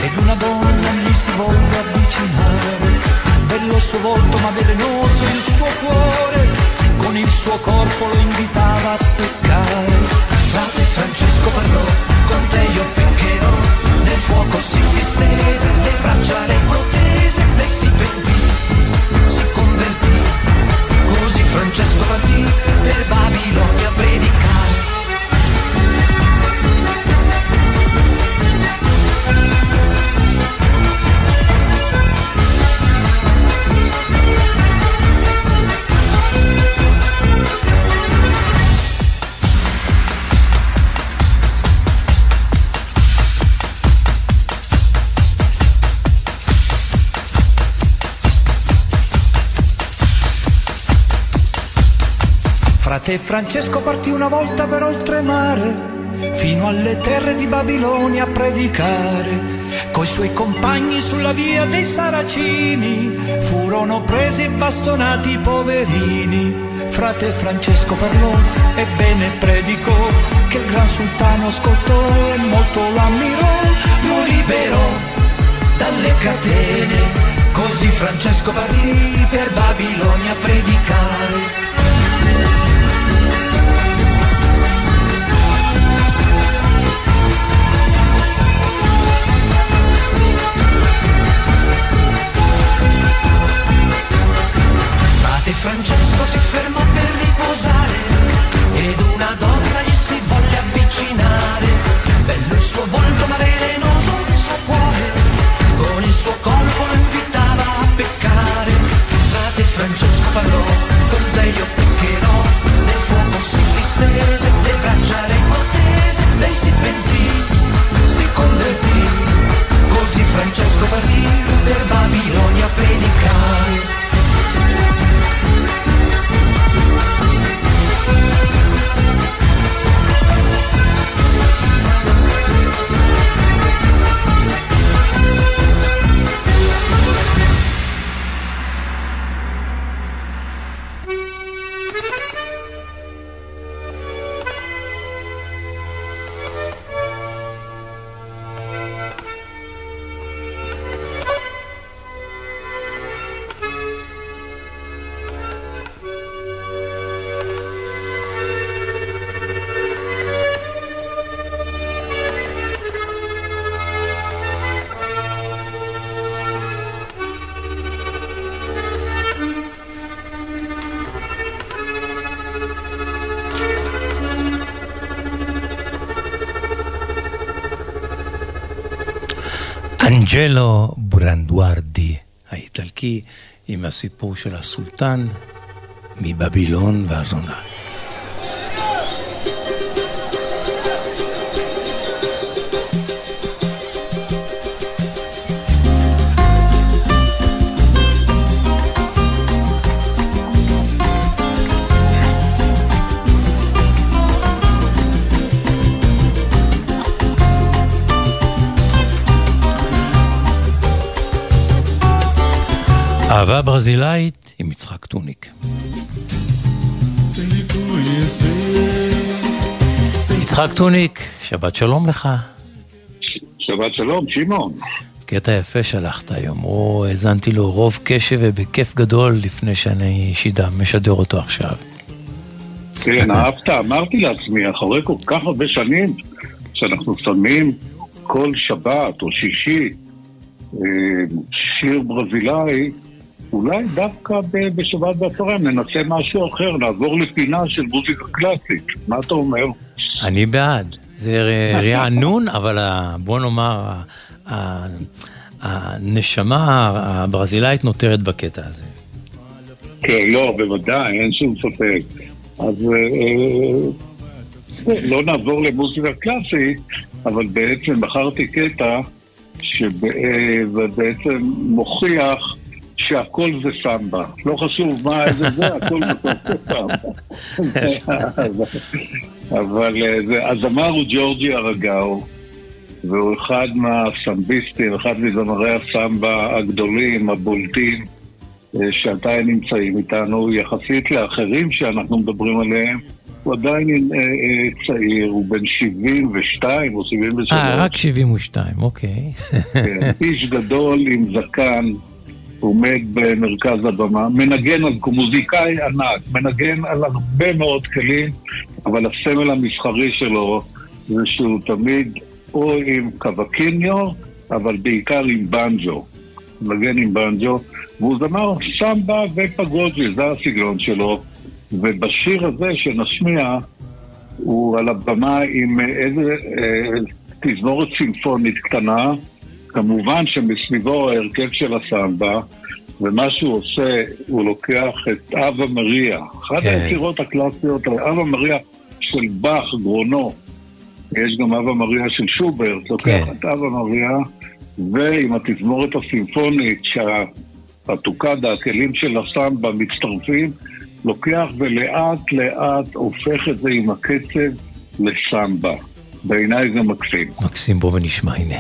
ed una donna gli si volle avvicinare. Bello il suo volto ma velenoso il suo cuore, con il suo corpo lo invitava Frate Francesco partì una volta per oltremare, fino alle terre di Babilonia a predicare. Coi suoi compagni sulla via dei Saracini furono presi e bastonati i poverini. Frate Francesco parlò e bene predicò che il gran sultano ascoltò e molto l'ammirò. Lo liberò dalle catene. Così Francesco partì per Babilonia a predicare. אנג'לו ברנדוארדי האיטלקי עם הסיפור של הסולטן מבבילון והזונה. אהבה ברזילאית עם יצחק טוניק. יצחק טוניק, שבת שלום לך. שבת שלום, שמעון. קטע יפה שלחת היום, או האזנתי לו רוב קשב ובכיף גדול לפני שאני שידה, משדר אותו עכשיו. כן, אהבת, אמרתי לעצמי, אחרי כל כך הרבה שנים שאנחנו שמים כל שבת או שישי אה, שיר ברזילאי, אולי דווקא בשבת בצהריים ננסה משהו אחר, נעבור לפינה של מוזיקה קלאסית. מה אתה אומר? אני בעד. זה רענון, אבל ה- בוא נאמר, הנשמה הברזילאית נותרת בקטע הזה. כן, לא, בוודאי, אין שום ספק. אז אה, אה, לא נעבור למוזיקה קלאסית, אבל בעצם בחרתי קטע שבעצם מוכיח שהכל זה סמבה. לא חשוב מה איזה זה, הכל זה סמבה. אבל אה, זה, הזמר הוא ג'ורג'י ארגאו, והוא אחד מהסמביסטים, אחד מזמרי הסמבה הגדולים, הבולטים. אה, שעדיין נמצאים איתנו, יחסית לאחרים שאנחנו מדברים עליהם, הוא עדיין אה, אה, צעיר, הוא בן 72 או 73. אה, רק 72, אוקיי. כן, איש גדול עם זקן, עומד במרכז הבמה, מנגן על מוזיקאי ענק, מנגן על הרבה מאוד כלים, אבל הסמל המסחרי שלו זה שהוא תמיד או עם קווקיניו, אבל בעיקר עם בנג'ו. מנגן עם בנג'ו, והוא זמר סמבה ופגוג'י, זה הסגנון שלו. ובשיר הזה שנשמיע, הוא על הבמה עם איזה אה, תזמורת סימפונית קטנה, כמובן שמסביבו ההרכב של הסמבה, ומה שהוא עושה, הוא לוקח את אבה מריה, אחת כן. היצירות הקלאסיות, אבה מריה של באך, גרונו, יש גם אבה מריה של שוברט, לוקח כן. את אבה מריה, ועם התזמורת הסימפונית, שהטוקדה, הכלים של הסמבה מצטרפים, לוקח ולאט לאט הופך את זה עם הקצב לסמבה. בעיניי זה מקסים. מקסים בוא ונשמע, הנה.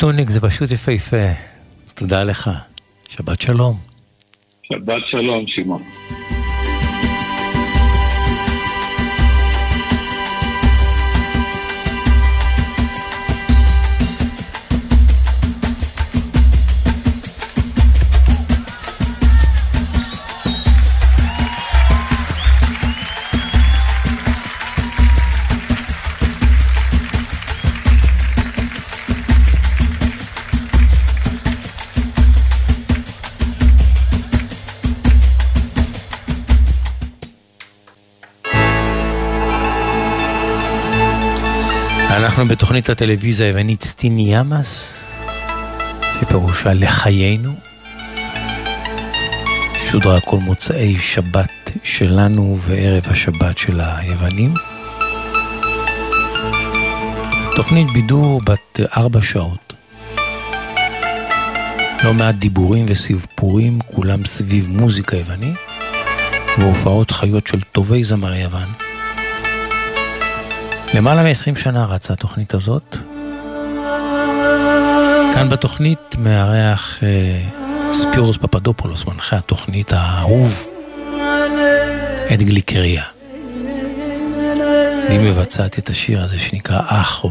יצחק טוניק, זה פשוט יפהפה. תודה לך. שבת שלום. שבת שלום, שמעון. אנחנו בתוכנית הטלוויזיה היוונית סטיני ימאס, שפירושה לחיינו. שודרה כל מוצאי שבת שלנו וערב השבת של היוונים. תוכנית בידור בת ארבע שעות. לא מעט דיבורים וסיפורים, כולם סביב מוזיקה יוונית, והופעות חיות של טובי זמרי יוון. למעלה מ-20 שנה רצה התוכנית הזאת. כאן בתוכנית מארח אה, ספירוס פפדופולוס, מנחה התוכנית האהוב, את גליקריה. והיא מבצעת את השיר הזה שנקרא אח או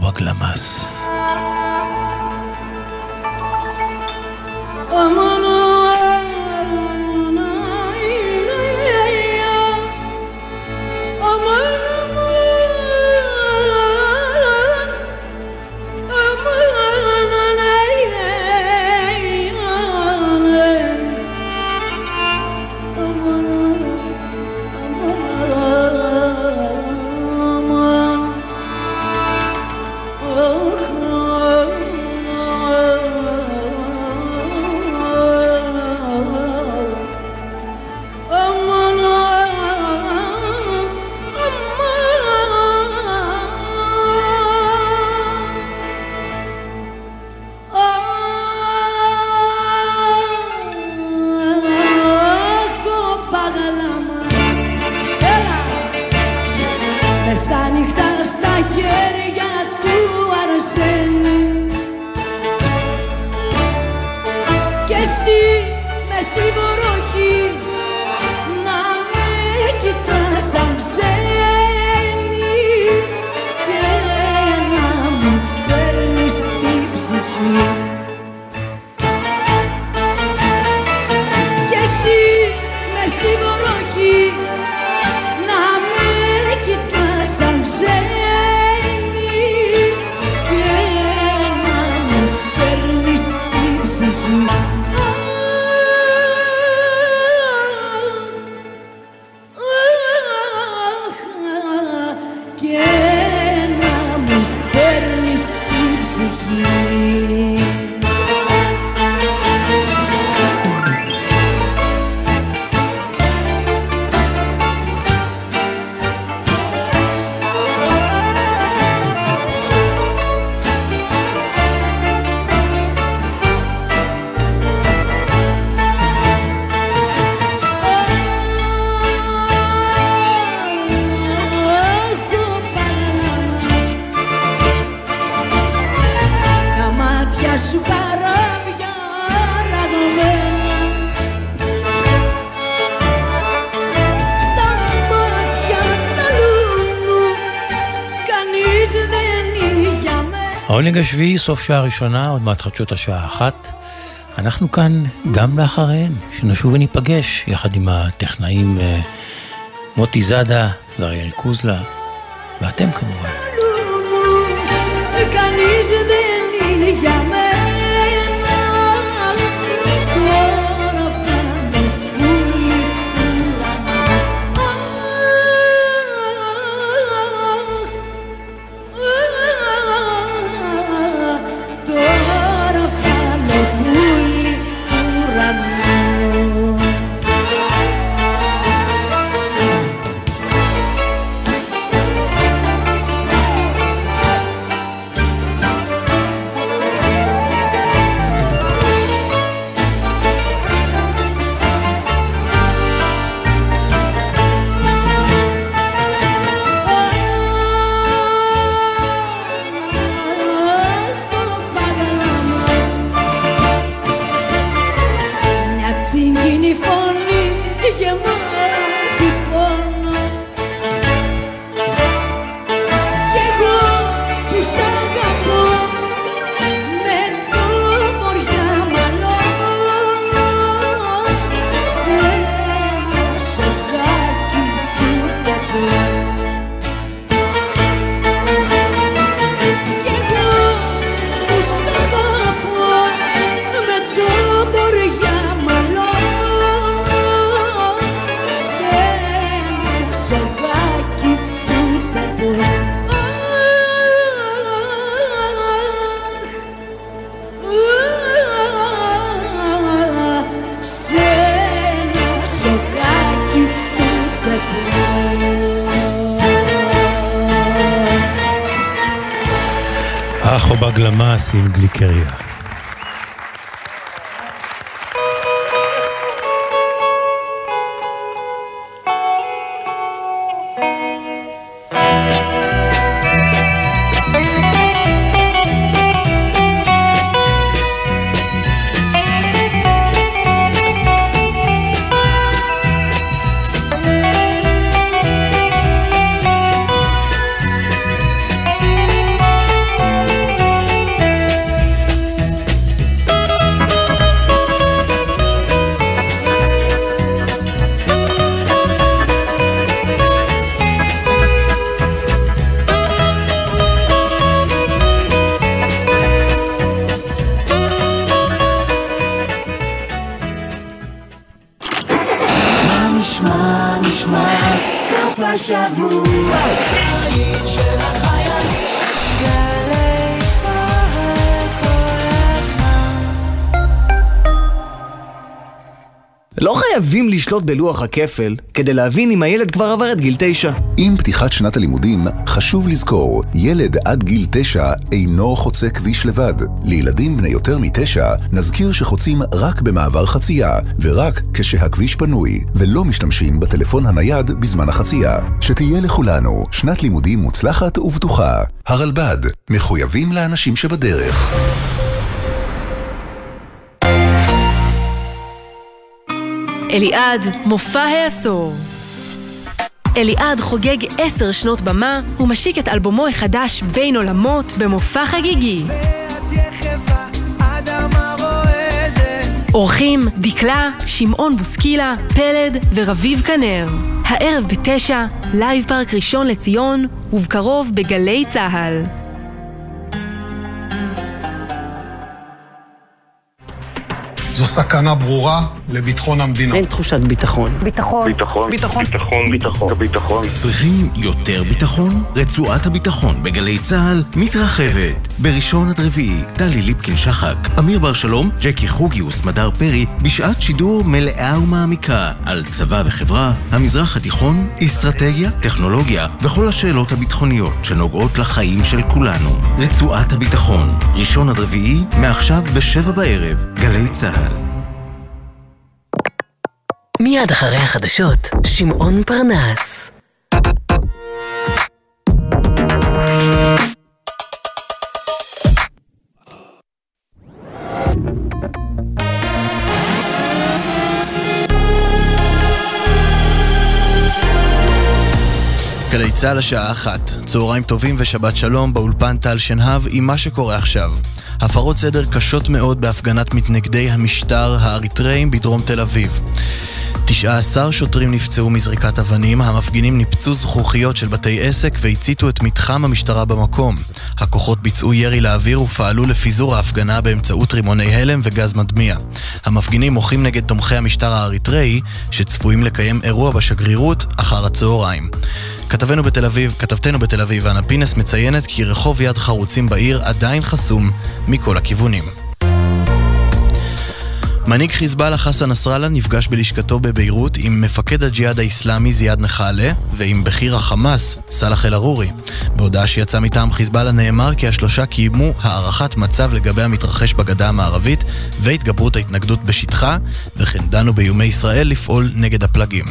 השביעי, סוף שעה ראשונה, עוד מעט חדשות השעה אחת. אנחנו כאן גם לאחריהן, שנשוב וניפגש יחד עם הטכנאים אה, מוטי זאדה ואריאל קוזלה, ואתם כמובן. Maxime Glick. לשלוט בלוח הכפל כדי להבין אם הילד כבר עבר את גיל תשע. עם פתיחת שנת הלימודים, חשוב לזכור, ילד עד גיל תשע אינו חוצה כביש לבד. לילדים בני יותר מתשע, נזכיר שחוצים רק במעבר חצייה, ורק כשהכביש פנוי, ולא משתמשים בטלפון הנייד בזמן החצייה. שתהיה לכולנו שנת לימודים מוצלחת ובטוחה. הרלב"ד, מחויבים לאנשים שבדרך. אליעד, מופע העשור. אליעד חוגג עשר שנות במה ומשיק את אלבומו החדש בין עולמות במופע חגיגי. אורחים דקלה, שמעון בוסקילה, פלד ורביב כנר. הערב בתשע, לייב פארק ראשון לציון, ובקרוב בגלי צה"ל. סכנה ברורה לביטחון המדינה. אין תחושת ביטחון. ביטחון. ביטחון. ביטחון. ביטחון. ביטחון. ביטחון. צריכים יותר ביטחון? רצועת הביטחון בגלי צה"ל מתרחבת. בראשון עד רביעי, טלי ליפקין שחק, אמיר בר שלום, ג'קי חוגי וסמדר פרי, בשעת שידור מלאה ומעמיקה על צבא וחברה, המזרח התיכון, אסטרטגיה, טכנולוגיה וכל השאלות הביטחוניות שנוגעות לחיים של כולנו. רצועת הביטחון, ראשון עד רביעי, מעכשיו בשבע בערב, גלי צה"ל. מיד אחרי החדשות, שמעון פרנס. גלי צה"ל השעה אחת, צהריים טובים ושבת שלום באולפן טל שנהב עם מה שקורה עכשיו. הפרות סדר קשות מאוד בהפגנת מתנגדי המשטר האריתראים בדרום תל אביב. 19 שוטרים נפצעו מזריקת אבנים, המפגינים ניפצו זכוכיות של בתי עסק והציתו את מתחם המשטרה במקום. הכוחות ביצעו ירי לאוויר ופעלו לפיזור ההפגנה באמצעות רימוני הלם וגז מדמיע. המפגינים מוחים נגד תומכי המשטר האריתראי, שצפויים לקיים אירוע בשגרירות אחר הצהריים. כתבנו בתל אביב, כתבתנו בתל אביב, אנה פינס מציינת כי רחוב יד חרוצים בעיר עדיין חסום מכל הכיוונים. מנהיג חיזבאללה חסן נסראללה נפגש בלשכתו בביירות עם מפקד הג'יהאד האיסלאמי זיאד נחאלה ועם בכיר החמאס, סאלח אל-ערורי. בהודעה שיצאה מטעם חיזבאללה נאמר כי השלושה קיימו הערכת מצב לגבי המתרחש בגדה המערבית והתגברות ההתנגדות בשטחה, וכן דנו באיומי ישראל לפעול נגד הפלגים.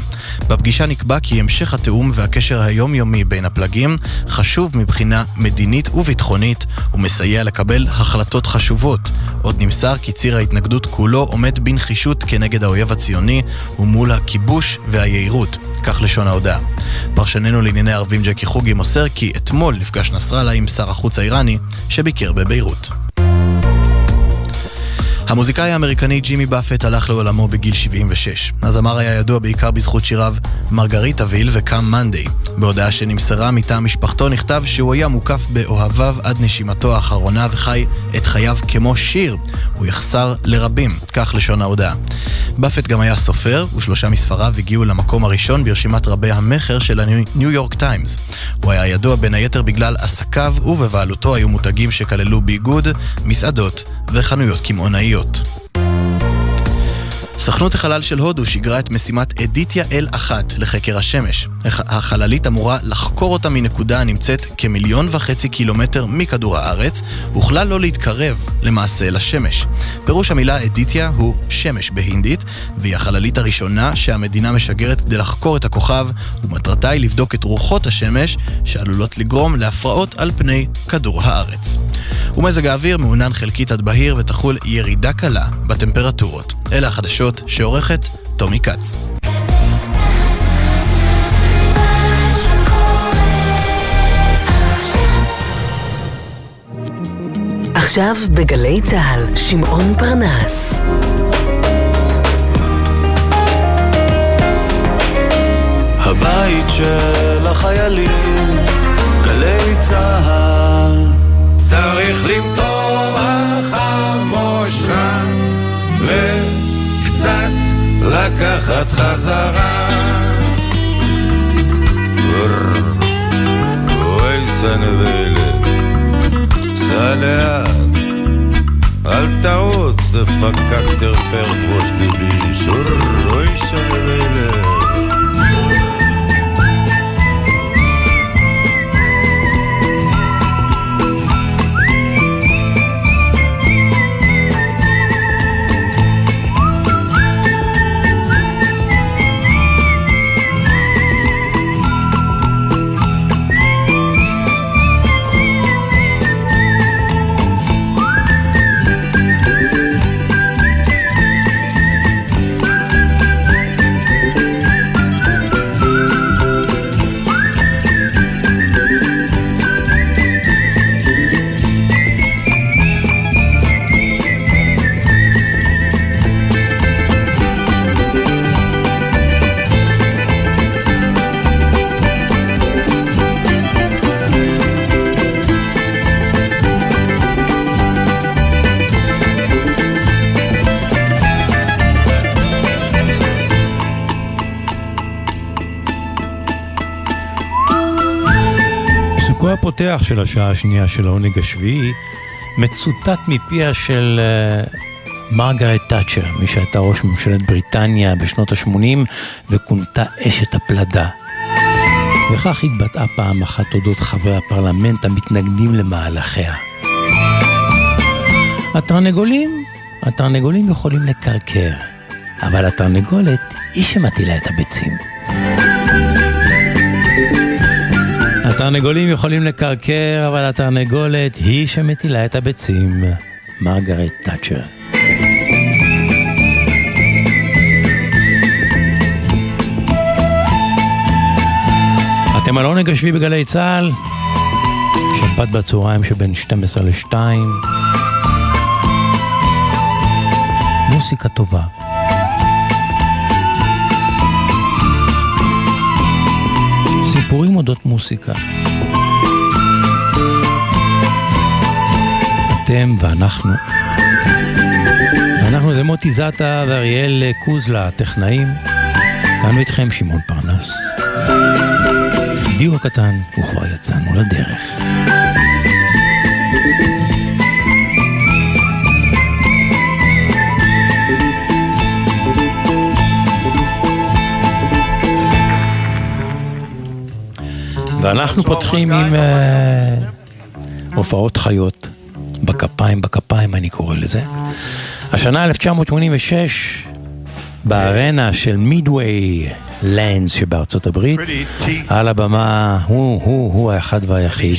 בפגישה נקבע כי המשך התיאום והקשר היומיומי בין הפלגים חשוב מבחינה מדינית וביטחונית ומסייע לקבל החלטות חשובות. עוד נמסר כי ציר ההתנגדות כולו עומד בנחישות כנגד האויב הציוני ומול הכיבוש והיהירות, כך לשון ההודעה. פרשננו לענייני ערבים ג'קי חוגי מוסר כי אתמול נפגש נסראללה עם שר החוץ האיראני שביקר בביירות. המוזיקאי האמריקני ג'ימי באפט הלך לעולמו בגיל 76. הזמר היה ידוע בעיקר בזכות שיריו Margaritaville ו Come Monday. בהודעה שנמסרה מטעם משפחתו נכתב שהוא היה מוקף באוהביו עד נשימתו האחרונה וחי את חייו כמו שיר. הוא יחסר לרבים, כך לשון ההודעה. באפט גם היה סופר, ושלושה מספריו הגיעו למקום הראשון ברשימת רבי המכר של הניו יורק טיימס. הוא היה ידוע בין היתר בגלל עסקיו, ובבעלותו היו מותגים שכללו ביגוד, מסעדות וחנויות קמעונאיות. החברתיות. סוכנות החלל של הודו שיגרה את משימת אדיטיה L1 לחקר השמש. הח- החללית אמורה לחקור אותה מנקודה הנמצאת כמיליון וחצי קילומטר מכדור הארץ, וכלל לא להתקרב למעשה לשמש. פירוש המילה אדיטיה הוא שמש בהינדית, והיא החללית הראשונה שהמדינה משגרת כדי לחקור את הכוכב, ומטרתה היא לבדוק את רוחות השמש שעלולות לגרום להפרעות על פני כדור הארץ. ומזג האוויר מעונן חלקית עד בהיר ותחול ירידה קלה בטמפרטורות. אלה החדשות שעורכת טומי כץ. עכשיו בגלי צה"ל, שמעון פרנס. הבית של החיילים, גלי צהל. צריך למטור החמושך וקצת לקחת חזרה. אוי סנבלת, סע לאט, אל תעוץ, דפקק תרפר ראש ליבי, אוי סנבלת. הפותח של השעה השנייה של העונג השביעי מצוטט מפיה של uh, מרגרט תאצ'ר, מי שהייתה ראש ממשלת בריטניה בשנות ה-80 וכונתה אשת הפלדה. וכך התבטאה פעם אחת אודות חברי הפרלמנט המתנגדים למהלכיה. התרנגולים, התרנגולים יכולים לקרקר, אבל התרנגולת היא שמטילה את הביצים. התרנגולים יכולים לקרקר, אבל התרנגולת היא שמטילה את הביצים. מרגרט תאצ'ר. אתם על עונג השביעי בגלי צה"ל, שבת בצהריים שבין 12 ל-2. מוסיקה טובה. סיפורים אודות מוסיקה. אתם ואנחנו. ואנחנו זה מוטי זאטה ואריאל קוזלה, הטכנאים. כאן ואיתכם שמעון פרנס. דיו הקטן, וכבר יצאנו לדרך. ואנחנו פותחים עם אה, הופעות חיות, בכפיים, בכפיים אני קורא לזה. השנה 1986, בארנה של מידווי לנדס שבארצות הברית, על הבמה הוא, הוא, הוא האחד והיחיד,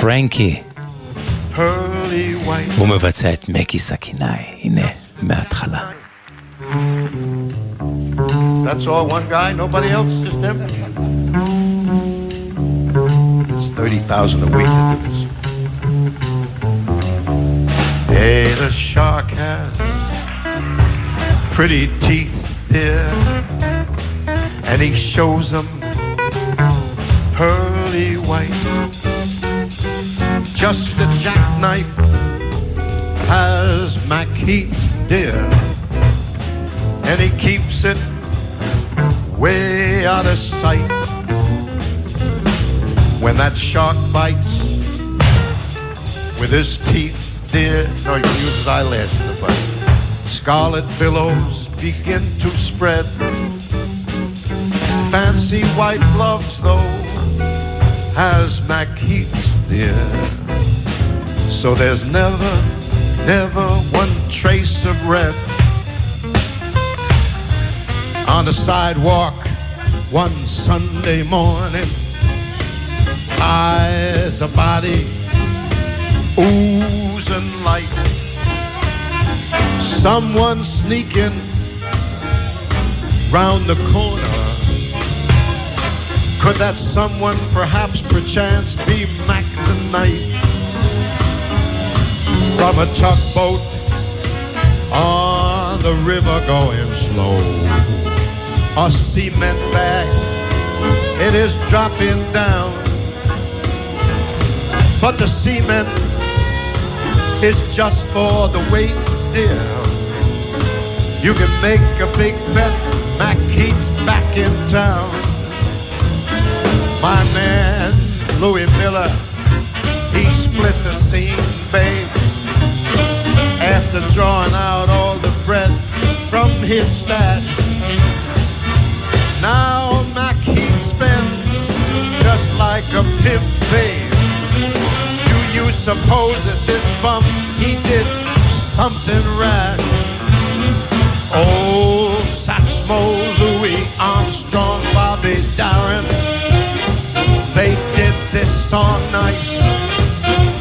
פרנקי. הוא מבצע את מקי סכינאי, הנה, מההתחלה. That's all one guy, nobody else, just him. 30,000 a week to do this. Hey, the shark has pretty teeth, dear, and he shows them pearly white. Just a jackknife has Mac Heath, dear, and he keeps it way out of sight. When that shark bites with his teeth, dear, no, you can use his eyelash in the bite. Scarlet billows begin to spread. Fancy white gloves, though, has Mac Heath's, dear. So there's never, never one trace of red on the sidewalk one Sunday morning. Eyes, a body, oozing light. Someone sneaking round the corner. Could that someone perhaps perchance be Mac the Knight? From a tugboat on the river going slow a cement bag. It is dropping down. But the cement is just for the weight, dear. You can make a big bet Mac keeps back in town. My man Louis Miller, he split the scene, babe. After drawing out all the bread from his stash. Now Mac he spends just like a pimp, babe. Suppose that this bum he did something rash? Old Satchmo, Louis Armstrong, Bobby Darin, they did this song nice.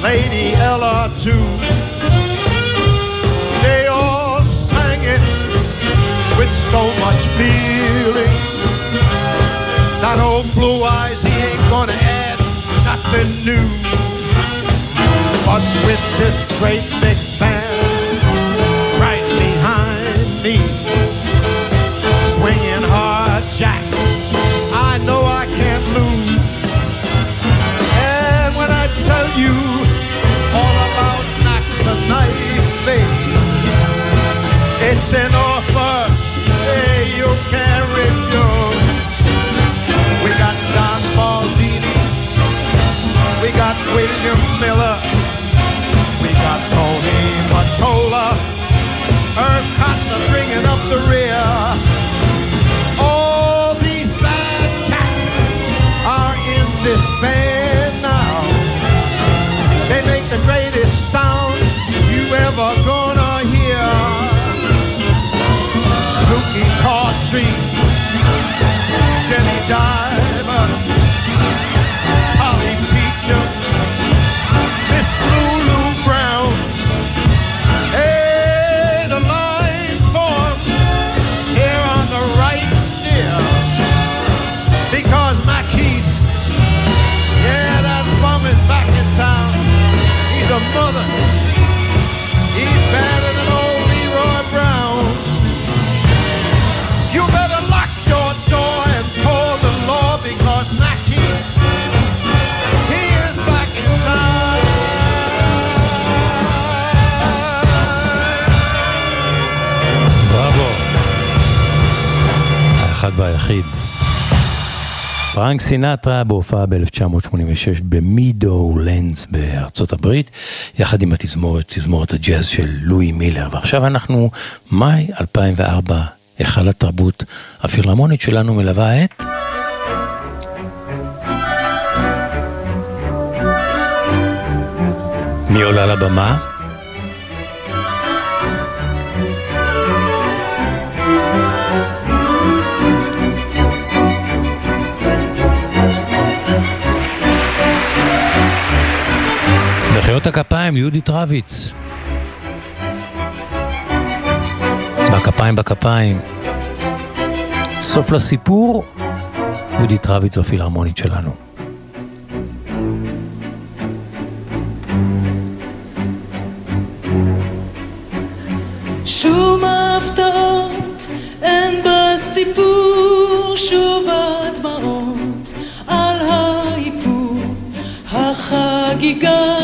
Lady Ella too. They all sang it with so much feeling. That old blue eyes, he ain't gonna add nothing new. With this great big bringing up the rear. All these bad cats are in this band now. They make the greatest sound you ever gonna hear. Snooky Cautry, Jenny Diver, mother. He's better than old Leroy Brown. You better lock your door and call the law because Heath, he is back in town. בראבו. האחד והיחיד. פרנק סינטרה בהופעה ב-1986 במידו לנדס בארצות הברית, יחד עם התזמורת, תזמורת הג'אז של לואי מילר. ועכשיו אנחנו, מאי 2004, היכל התרבות הפילהרמונית שלנו מלווה את... מי עולה לבמה? מחיאות הכפיים ליהודית רביץ. בכפיים בכפיים. סוף לסיפור, יהודית רביץ בפילהרמונית שלנו. שום הפתעות אין בסיפור, שוב הדמעות על האיפור, החגיגה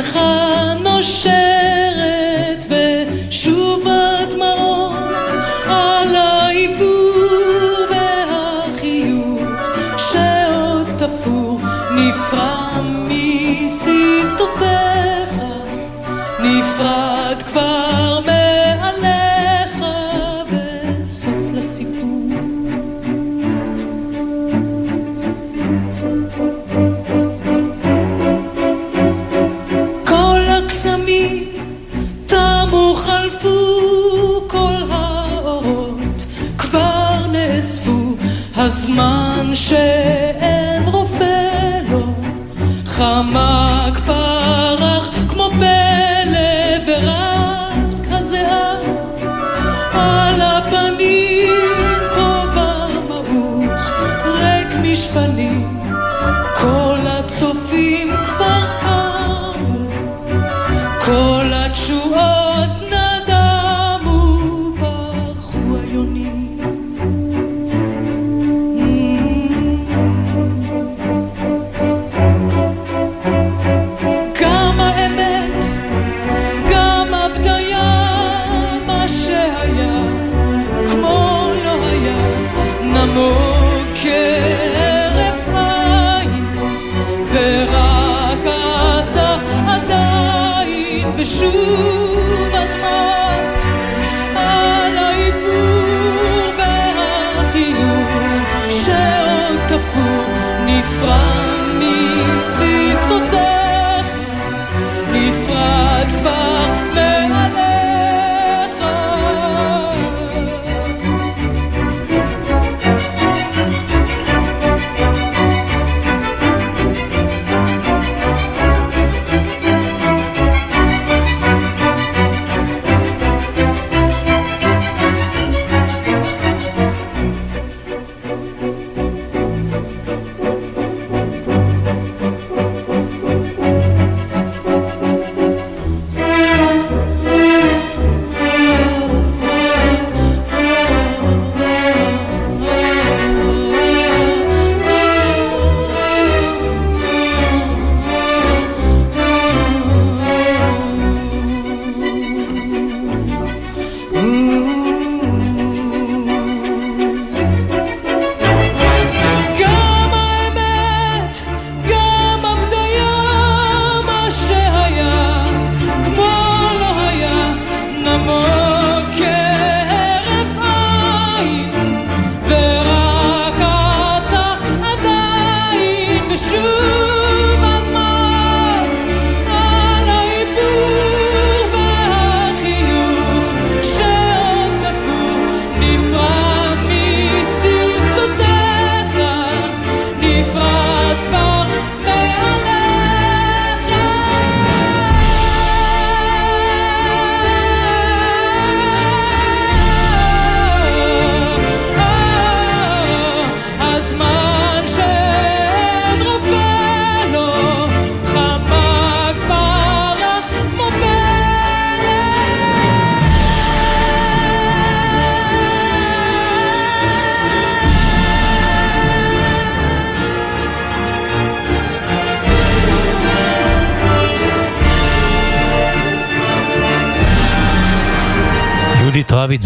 המסכה נושרת,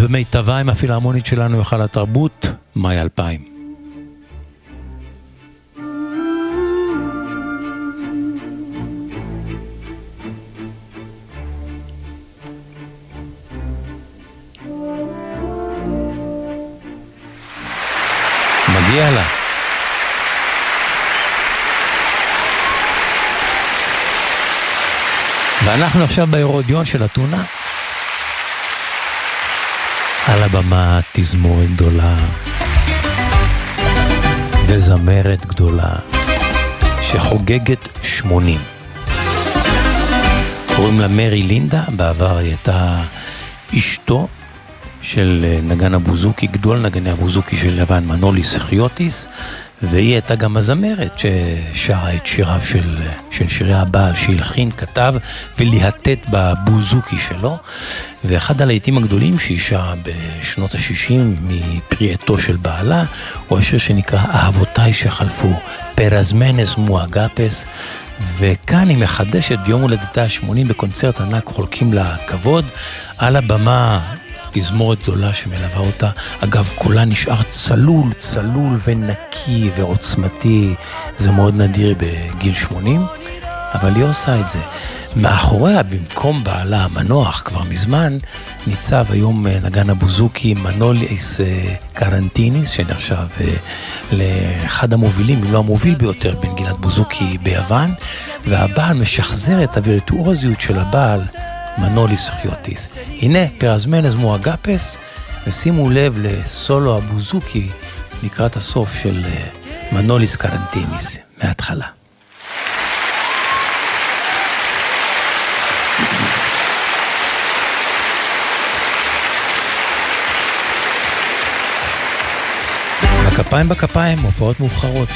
במיטבה עם הפילהרמונית שלנו, היכל התרבות, מאי 2000. מגיע לה. ואנחנו עכשיו בהרודיון של אתונה. על הבמה תזמורת גדולה וזמרת גדולה שחוגגת 80. קוראים לה מרי לינדה, בעבר היא הייתה אשתו של אה, נגן הבוזוקי, גדול נגני הבוזוקי של יוון, מנוליס חיוטיס, והיא הייתה גם הזמרת ששרה את שיריו של, של שירי הבעל שהלחין, כתב וליהטט בבוזוקי שלו. ואחד הלהיטים הגדולים שהיא שרה בשנות ה-60 מפרי עטו של בעלה, הוא השיר שנקרא אהבותיי שחלפו, פרזמנס מואגפס. וכאן היא מחדשת ביום הולדתה ה-80 בקונצרט ענק חולקים לה כבוד. על הבמה תזמורת גדולה שמלווה אותה. אגב, קולה נשאר צלול, צלול ונקי ועוצמתי. זה מאוד נדיר בגיל 80, אבל היא עושה את זה. מאחוריה, במקום בעלה המנוח כבר מזמן, ניצב היום אה, נגן הבוזוקי מנוליס אה, קרנטיניס, שנחשב אה, לאחד המובילים, אם לא המוביל ביותר בנגינת בוזוקי ביוון, והבעל משחזר את הווירטואוזיות של הבעל, מנוליס חיוטיס. הנה, פרזמנז מואגפס, ושימו לב לסולו הבוזוקי לקראת הסוף של אה, מנוליס קרנטיניס, מההתחלה. בכפיים בכפיים, הופעות מובחרות.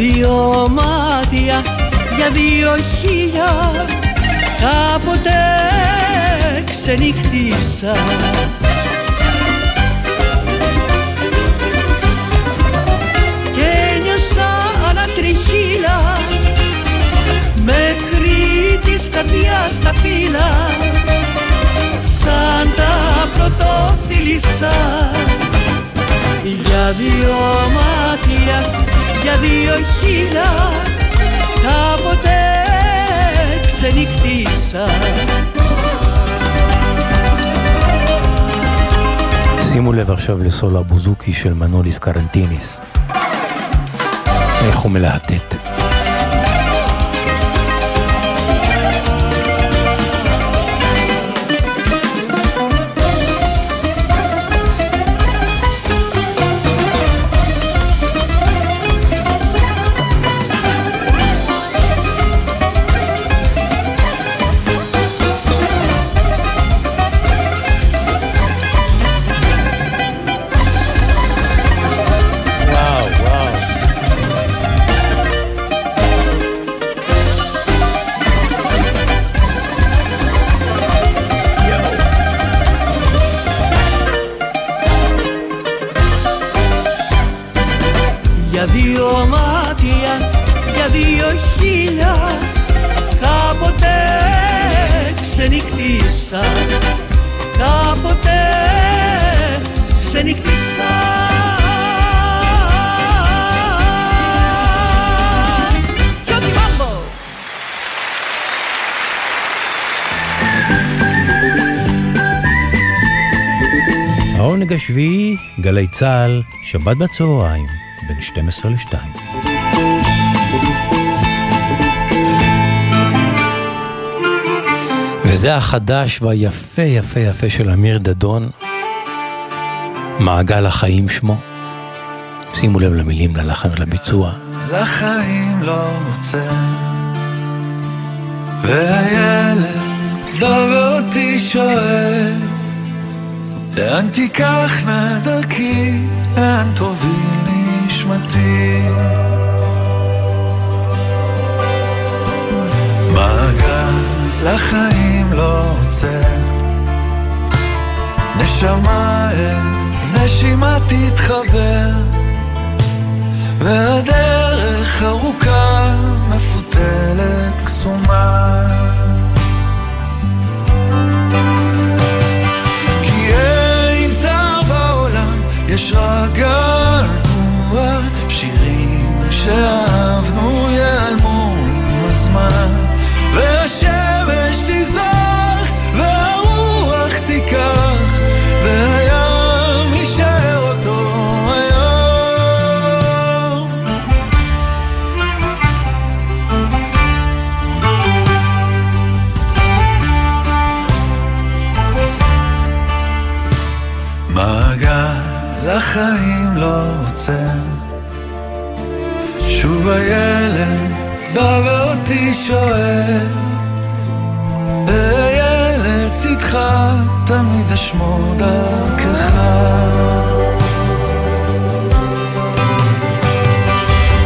Δύο μάτια για δύο χίλια. Κάποτε ξενυχτήσα και νιώσα ανατριχίλα μέχρι της καρδιάς τα φύλλα σαν τα πρωτόφιλισσα για δύο μάτια, για δύο χίλια κάποτε ξενυχτήσα שימו לב עכשיו לסולו הבוזוקי של מנוליס קרנטיניס. איך הוא מלהטט. גלי צה"ל, שבת בצהריים, בין 12 ל-2. וזה החדש והיפה יפה יפה של אמיר דדון, מעגל החיים שמו. שימו לב למילים, ללחן ולביצוע. לחיים לא עוצר והילד בא ואותי שואל לאן תיקח נא לאן תוביל נשמתי מעגל לחיים לא עוצר נשמה אל נשימה תתחבר והדרך ארוכה, מפותלת, קסומה. יש רק געגוע, שירים שאהבנו ייעלמו עם הזמן. החיים לא עוצר שוב הילד בא ואותי שואל וילד צדך תמיד אשמור דרכך.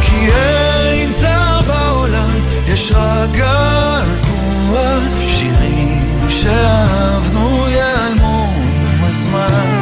כי אין צער בעולם יש רק געגוע. שירים שאהבנו ייעלמו עם הזמן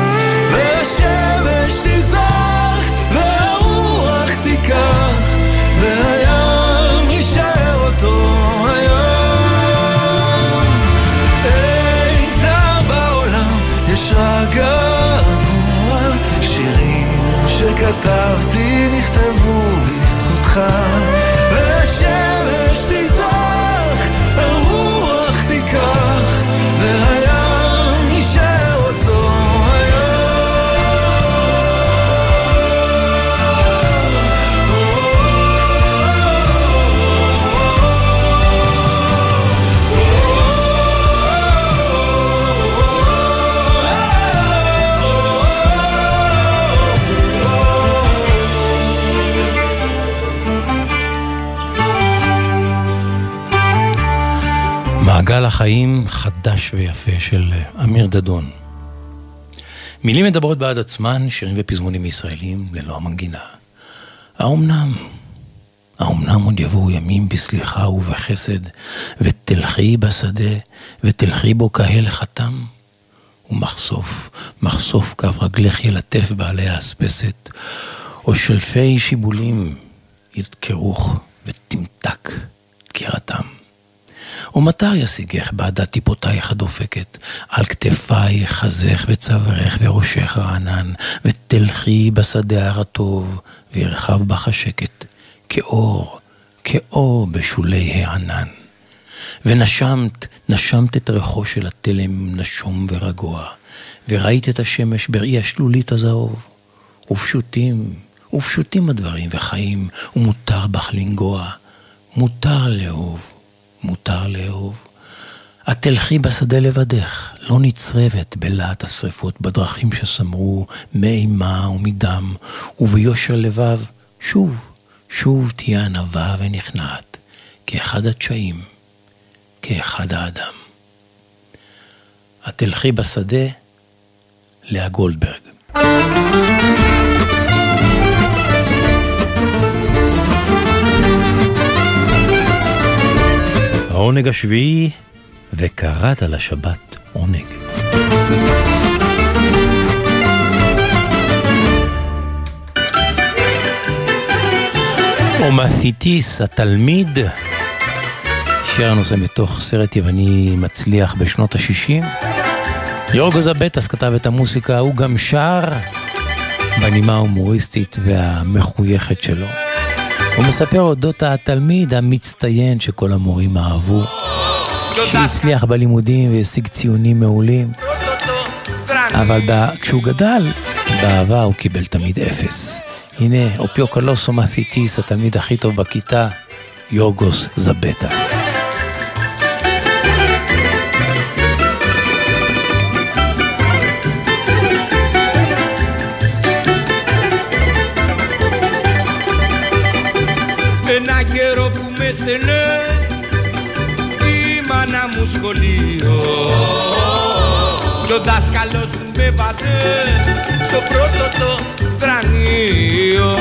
החיים חדש ויפה של אמיר דדון. מילים מדברות בעד עצמן, שירים ופזמונים ישראלים ללא המנגינה. האומנם? האומנם עוד יבואו ימים בסליחה ובחסד, ותלכי בשדה, ותלכי בו קהל חתם? ומחשוף, מחשוף כף רגלך ילטף בעלי האספסת, או שלפי שיבולים ידקרוך ותמתק דקירתם. ומטר ישיגך בעדת טיפותייך הדופקת, על כתפי חזך וצווארך וראשך רענן, ותלכי בשדה הרטוב, וירחב בך השקט, כאור, כאור בשולי הענן. ונשמת, נשמת את ריחו של התלם נשום ורגוע, וראית את השמש בראי השלולית הזהוב. ופשוטים, ופשוטים הדברים וחיים, ומותר בך לנגוע, מותר לאהוב, מותר לאהוב. את תלכי בשדה לבדך, לא נצרבת בלהט השרפות בדרכים שסמרו מאימה ומדם, וביושר לבב, שוב, שוב תהיה ענווה ונכנעת, כאחד התשעים, כאחד האדם. את תלכי בשדה, לאה גולדברג. העונג השביעי, וקראת לשבת עונג. אומתיטיס התלמיד, שיר הנושא מתוך סרט יווני מצליח בשנות ה-60. יורגו זבטס כתב את המוסיקה, הוא גם שר בנימה ההומוריסטית והמחויכת שלו. הוא מספר אודות התלמיד המצטיין שכל המורים אהבו, שהצליח בלימודים והשיג ציונים מעולים, אבל. כשהוא גדל, באהבה הוא קיבל תמיד אפס. הנה, אופיו קולוסו מתיטיס, התלמיד הכי טוב בכיתה, יורגוס זבטס. Καιρό που με στενέ η μάνα μου σχολείο. Και ο δάσκαλος μου με βάζε στο πρώτο το κρανίο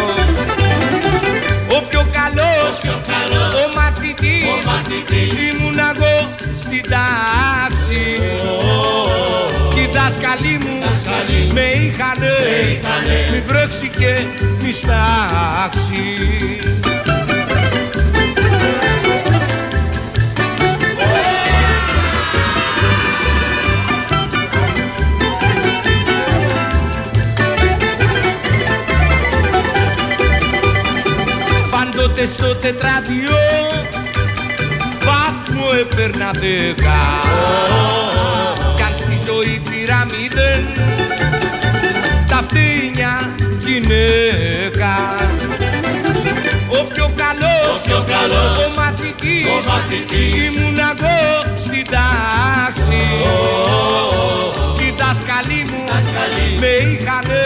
ο πιο καλός, ο μαθητής, ήμουν εγώ στην τάξη. Και οι δάσκαλοι μου με είχανε. μη βρέξει και μη στάξει τετράδιο βαθμό έπαιρνα δέκα. Κι αν στη ζωή πήρα μηδέν τα φτύνια γυναίκα. Ο πιο καλός, ο, πιο καλός, ο μαθητής, ο μαθητής ήμουν εγώ στην τάξη. Οι δάσκαλοι μου με είχανε,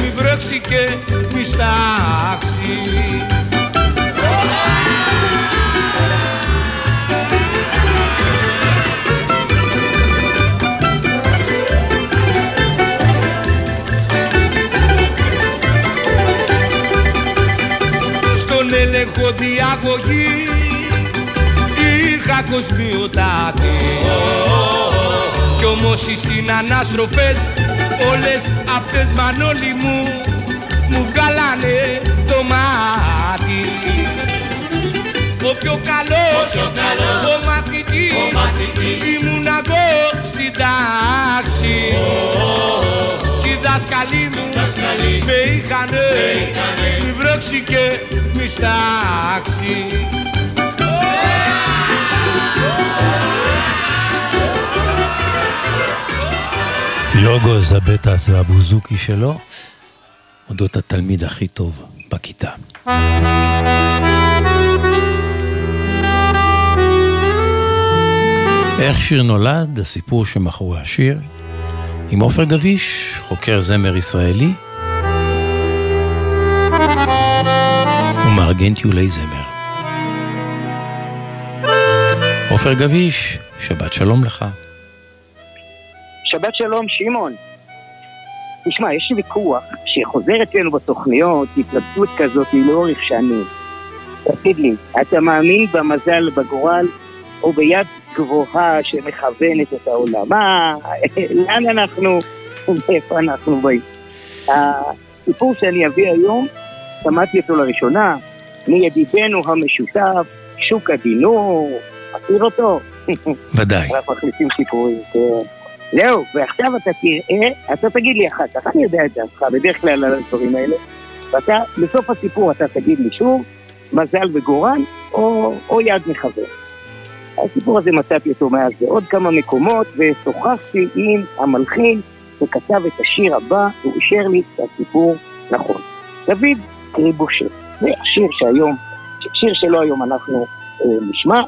μη βρέξει και μη στάξει διαγωγή είχα κοσμιωτάτη Κι όμως οι συνανάστροφες όλες αυτές μανόλοι μου μου βγάλανε το μάτι. Ο πιο καλός, ο, μαθητής, ήμουν εγώ στην τάξη Κι οι δάσκαλοι μου με είχανε μη βρέξει και μη στάξει יוגו זבטס והבוזוקי שלו, אודות התלמיד הכי טוב בכיתה. איך שיר נולד, הסיפור שמאחורי השיר, עם עופר גביש, חוקר זמר ישראלי, ומארגן טיולי זמר. עופר גביש, שבת שלום לך. שבת שלום, שמעון. תשמע, יש ויכוח שחוזר אצלנו בתוכניות, התלבטות כזאת לאורך שנים. תגיד לי, אתה מאמין במזל, בגורל, או ביד גבוהה שמכוונת את העולם? מה, לאן אנחנו, מאיפה אנחנו באים? הסיפור שאני אביא היום, שמעתי אותו לראשונה, מידידנו המשותף, שוק הדינור, מכיר אותו? ודאי. אנחנו מחליפים סיפורים, כן. זהו, ועכשיו אתה תראה, אתה תגיד לי אחר כך, אני יודע את דעתך בדרך כלל על הדברים האלה, ואתה, בסוף הסיפור אתה תגיד לי שוב, מזל וגורל, או, או יד מכוון. הסיפור הזה מצאתי אותו מאז בעוד כמה מקומות, ושוחחתי עם המלחין שכתב את השיר הבא, הוא אישר לי את הסיפור נכון. דוד קריבושה, זה השיר שהיום, שיר שלו היום אנחנו אה, נשמע,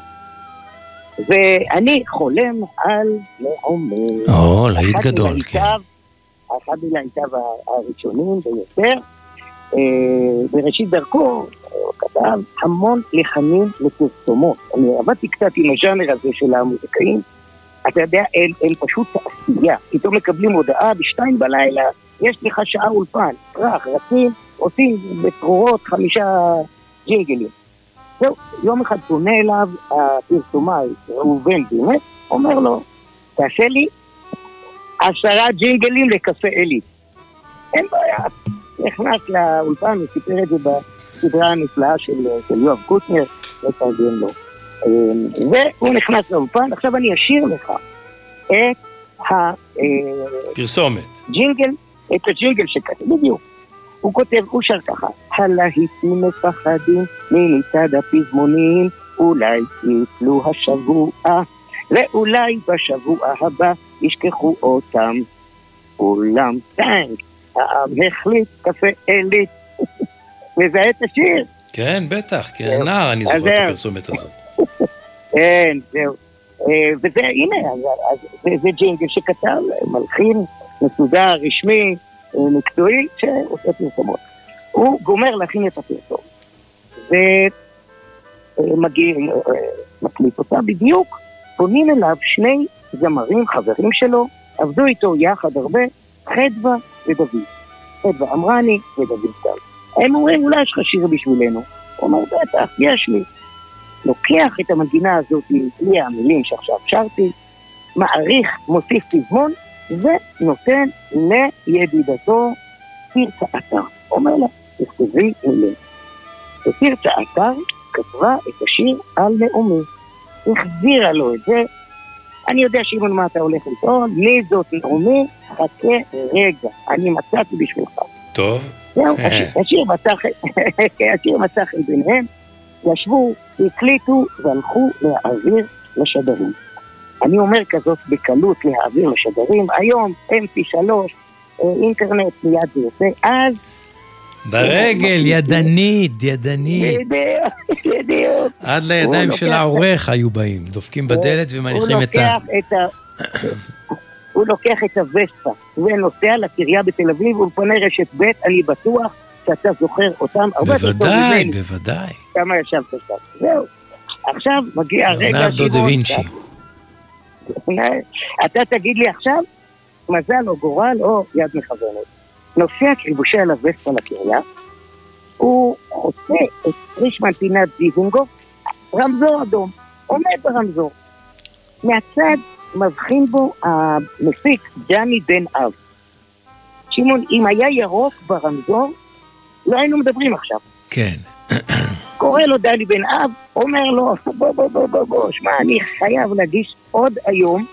ואני חולם על לעומר. או, להיט גדול, כן. אחד מלהיטיו הראשונים ביותר. אה, בראשית דרכו הוא כתב המון לחנים לפרסומות. אני עבדתי קצת עם הז'אנר הזה של המוזיקאים. אתה יודע, הם, הם פשוט תעשייה. פתאום מקבלים הודעה בשתיים בלילה, יש לך שעה אולפן. טראח, רצים, עושים בצרורות חמישה ג'ינגלים. זהו, יום אחד פונה אליו הפרסומאי ראובן בימט, אומר לו, תעשה לי עשרה ג'ינגלים לקפה עלי. אין בעיה. נכנס לאולפן, הוא סיפר את זה בסדרה הנפלאה של, של יואב קוטנר, לתרגם לו. אמ, והוא נכנס לאולפן, עכשיו אני אשאיר לך את פרסומת. הג'ינגל, את הג'ינגל שכתב, בדיוק. הוא כותב, הוא שר ככה, הלהיטים מפחדים ממצעד הפזמונים, אולי יפלו השבוע, ואולי בשבוע הבא ישכחו אותם. אולם טנק, החליט קפה עילית. מזהה את השיר? כן, בטח, כנער אני אז זוכר את. הפרסומת הזאת. כן, זהו. אה, וזה, הנה, זה ג'ינגל שכתב מלחין מסודר, רשמי, אה, מקצועי, שעושה פרסומות. הוא גומר להכין את הפרסום. ומגיע, אה, מקליט אותה בדיוק, פונים אליו שני זמרים, חברים שלו, עבדו איתו יחד הרבה, חדווה ודוד. חדווה אמרני ודוד טל. הם אומרים, אולי יש לך שיר בשבילנו. הוא אומר, בטח, יש לי. לוקח את המנגינה הזאת בלי המילים שעכשיו שרתי, מעריך, מוסיף פזמון, ונותן לידידתו תרצה אתר. אומר לה, תכתבי מילים. ותרצה אתר כתבה את השיר על נעמי. החזירה לו את זה. אני יודע שמעון מה אתה הולך לטעון, מי זאת נעמי? חכה רגע, אני מצאתי בשבילך. טוב. זהו, השיר- השיר מצא חן- השיר מצא חן ביניהם, ישבו, הקליטו והלכו להעביר לשדרים. אני אומר כזאת בקלות להעביר לשדרים, היום mp3, אה, אינטרנט מיד זה יוצא, אז ברגל, ידנית, ידנית. בדיוק, בדיוק. עד לידיים של העורך היו באים, דופקים בדלת ומניחים את ה... הוא לוקח את הווספה ונוסע לקריה בתל אביב ולפני רשת ב', אני בטוח שאתה זוכר אותם הרבה יותר טוב בוודאי, ממני. בוודאי. כמה ישבת שם. זהו. עכשיו מגיע הרגע לרנרדו דה וינצ'י. אתה תגיד לי עכשיו, מזל או גורל או יד מכוונת. נוסע כלבושי על הווספה לקריה, הוא חוצה את פרישמן פינת דיזנגוף, רמזור אדום, עומד ברמזור. מהצד מבחין בו המפיק דני בן אב. שמעון, אם היה ירוק ברמזור, לא היינו מדברים עכשיו. כן. קורא לו דני בן אב, אומר לו, בוא בוא בוא בוא בוא, שמע, אני חייב להגיש עוד היום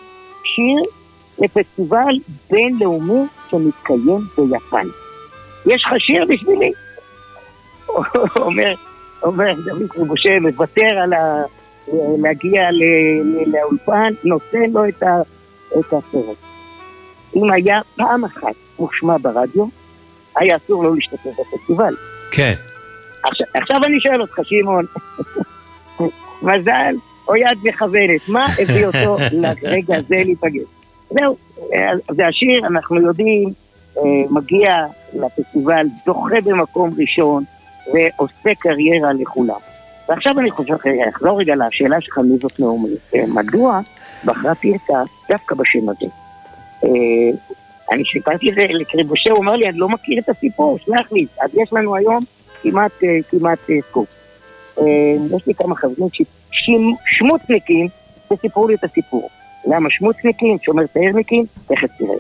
שיר לפסטיבל בינלאומי שמתקיים ביפן. יש לך שיר בשבילי? אומר, אומר דוד קרובושה, מוותר על ה... להגיע ל- ל- לאולפן, נותן לו את, ה... את הסרט. אם היה פעם אחת מושמע ברדיו, היה אסור לו להשתתף בפסטיבל. כן. עכשיו, עכשיו אני שואל אותך, שמעון, מזל או יד מכוונת, מה הביא אותו לרגע הזה להיפגש? זהו, אה, זה השיר, אנחנו יודעים, אה, מגיע לפסטיבל, זוכה במקום ראשון, ועושה קריירה לכולם. ועכשיו אני חושב, רגע, אחזור רגע לשאלה שלך, מי זאת נעמי? אה, מדוע בחרה תרצה דווקא בשם הזה? אה, אני סיפרתי את זה לקריבושה, הוא אמר לי, אני לא מכיר את הסיפור, סלח לי, אז יש לנו היום כמעט, אה, כמעט אה, סקופ. אה, יש לי כמה חברים ששמוצניקים וסיפרו לי את הסיפור. למה שמוצניקים? שומר תארניקים? תכף תראה.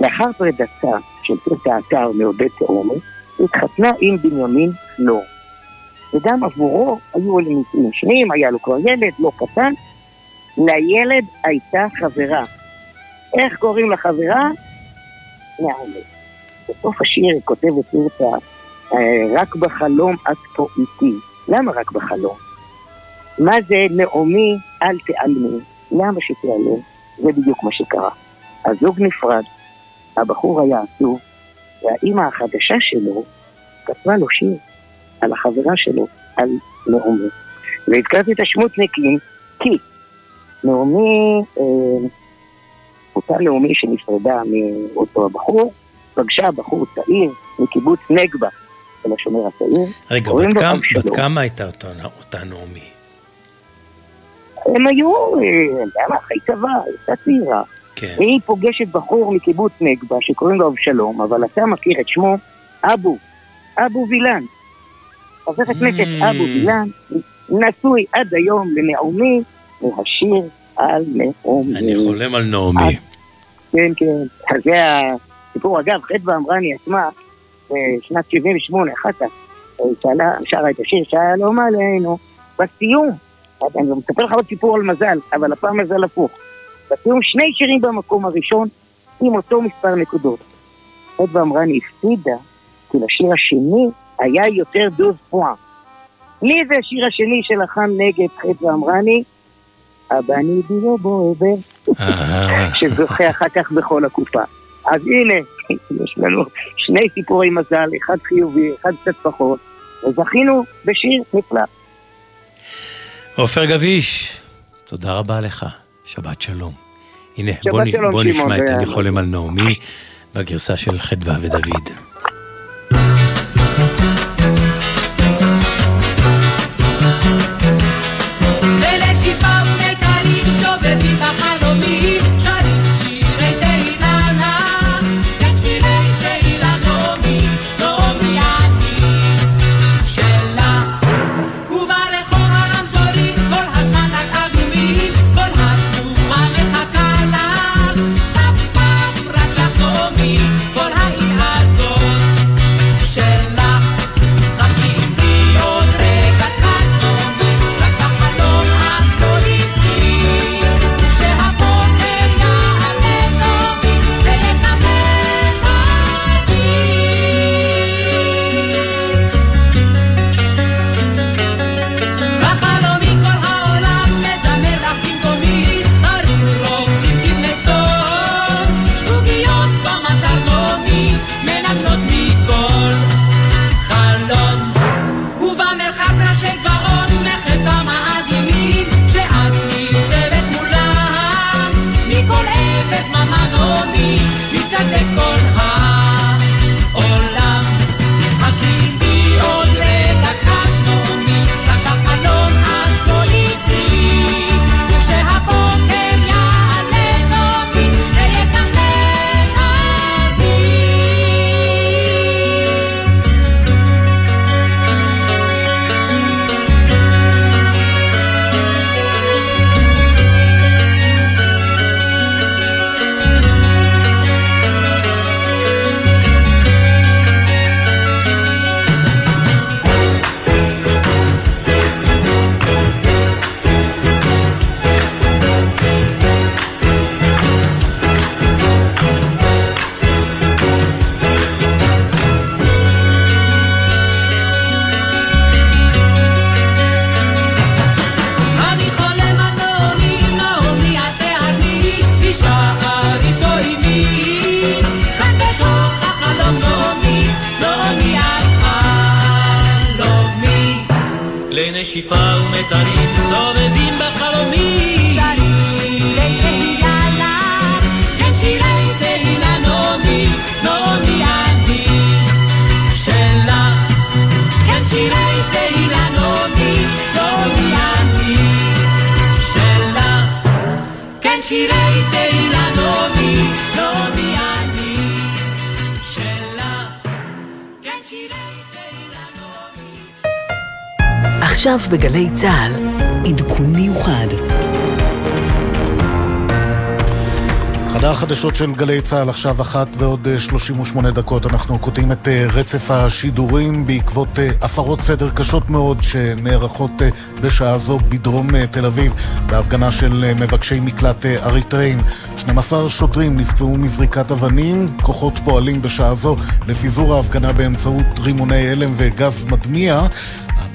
לאחר פרידתה של פרטה האתר מעודד תאומי, התחתנה עם בנימין פלור. וגם עבורו היו אלה נישואים שניים, היה לו כבר ילד, לא קטן. לילד הייתה חברה. איך קוראים לחברה? נעמי. בסוף השיר היא כותבת פרטה, אה, רק בחלום את פה איתי. למה רק בחלום? מה זה נעמי אל תיעלמי? למה שתיעלם? זה בדיוק מה שקרה. הזוג נפרד, הבחור היה עצוב, והאימא החדשה שלו כתבה לו שיר על החברה שלו, על נעמי. והזכרתי את השמוטניקים כי נעמי, אה, אותה נעמי שנפרדה מאותו הבחור, פגשה בחור צעיר מקיבוץ נגבה של השומר הצעיר. רגע, בת כמה- אבשלום. בת כמה הייתה אותה אותה נעמי? הם היו, למה, אחרי צבא, הייתה צעירה. כן. והיא פוגשת בחור מקיבוץ נגבה שקוראים לו אבשלום, אבל אתה מכיר את שמו אבו, אבו וילן. חבר הכנסת Mm. אבו וילן נשוי עד היום לנעמי מהשיר על נעמי. אני חולם על נעמי. כן, כן. אז זה הסיפור. אגב, חדווה אמרני עצמה, בשנת 78, אחר כך, שרה את השיר שלום עלינו. בסיום, אני מספר לך עוד סיפור על מזל, אבל הפעם מזל הפוך. בסיום שני שירים במקום הראשון, עם אותו מספר נקודות. חדווה אמרני הפסידה, כי לשיר השני היה יותר דוז פועה. מי זה השיר השני שלחם נגד חדווה אמרני? הבני דירו בו עבר. שזוכה אחר כך בכל הקופה. אז הנה, יש לנו שני סיפורי מזל, אחד חיובי, אחד קצת פחות, וזכינו בשיר נפלא. עופר גביש, תודה רבה לך, שבת שלום. הנה, שבת בוא, שלום, בוא נשמע את אני חולם על נעמי בגרסה של חדווה ודוד. בגלי צה"ל, עדכון מיוחד. חדר החדשות של גלי צה"ל עכשיו אחת ועוד 38 דקות. אנחנו קוטעים את רצף השידורים בעקבות הפרות סדר קשות מאוד שנערכות בשעה זו בדרום תל אביב בהפגנה של מבקשי מקלט אריתראים. 12 שוטרים נפצעו מזריקת אבנים, כוחות פועלים בשעה זו לפיזור ההפגנה באמצעות רימוני הלם וגז מדמיע.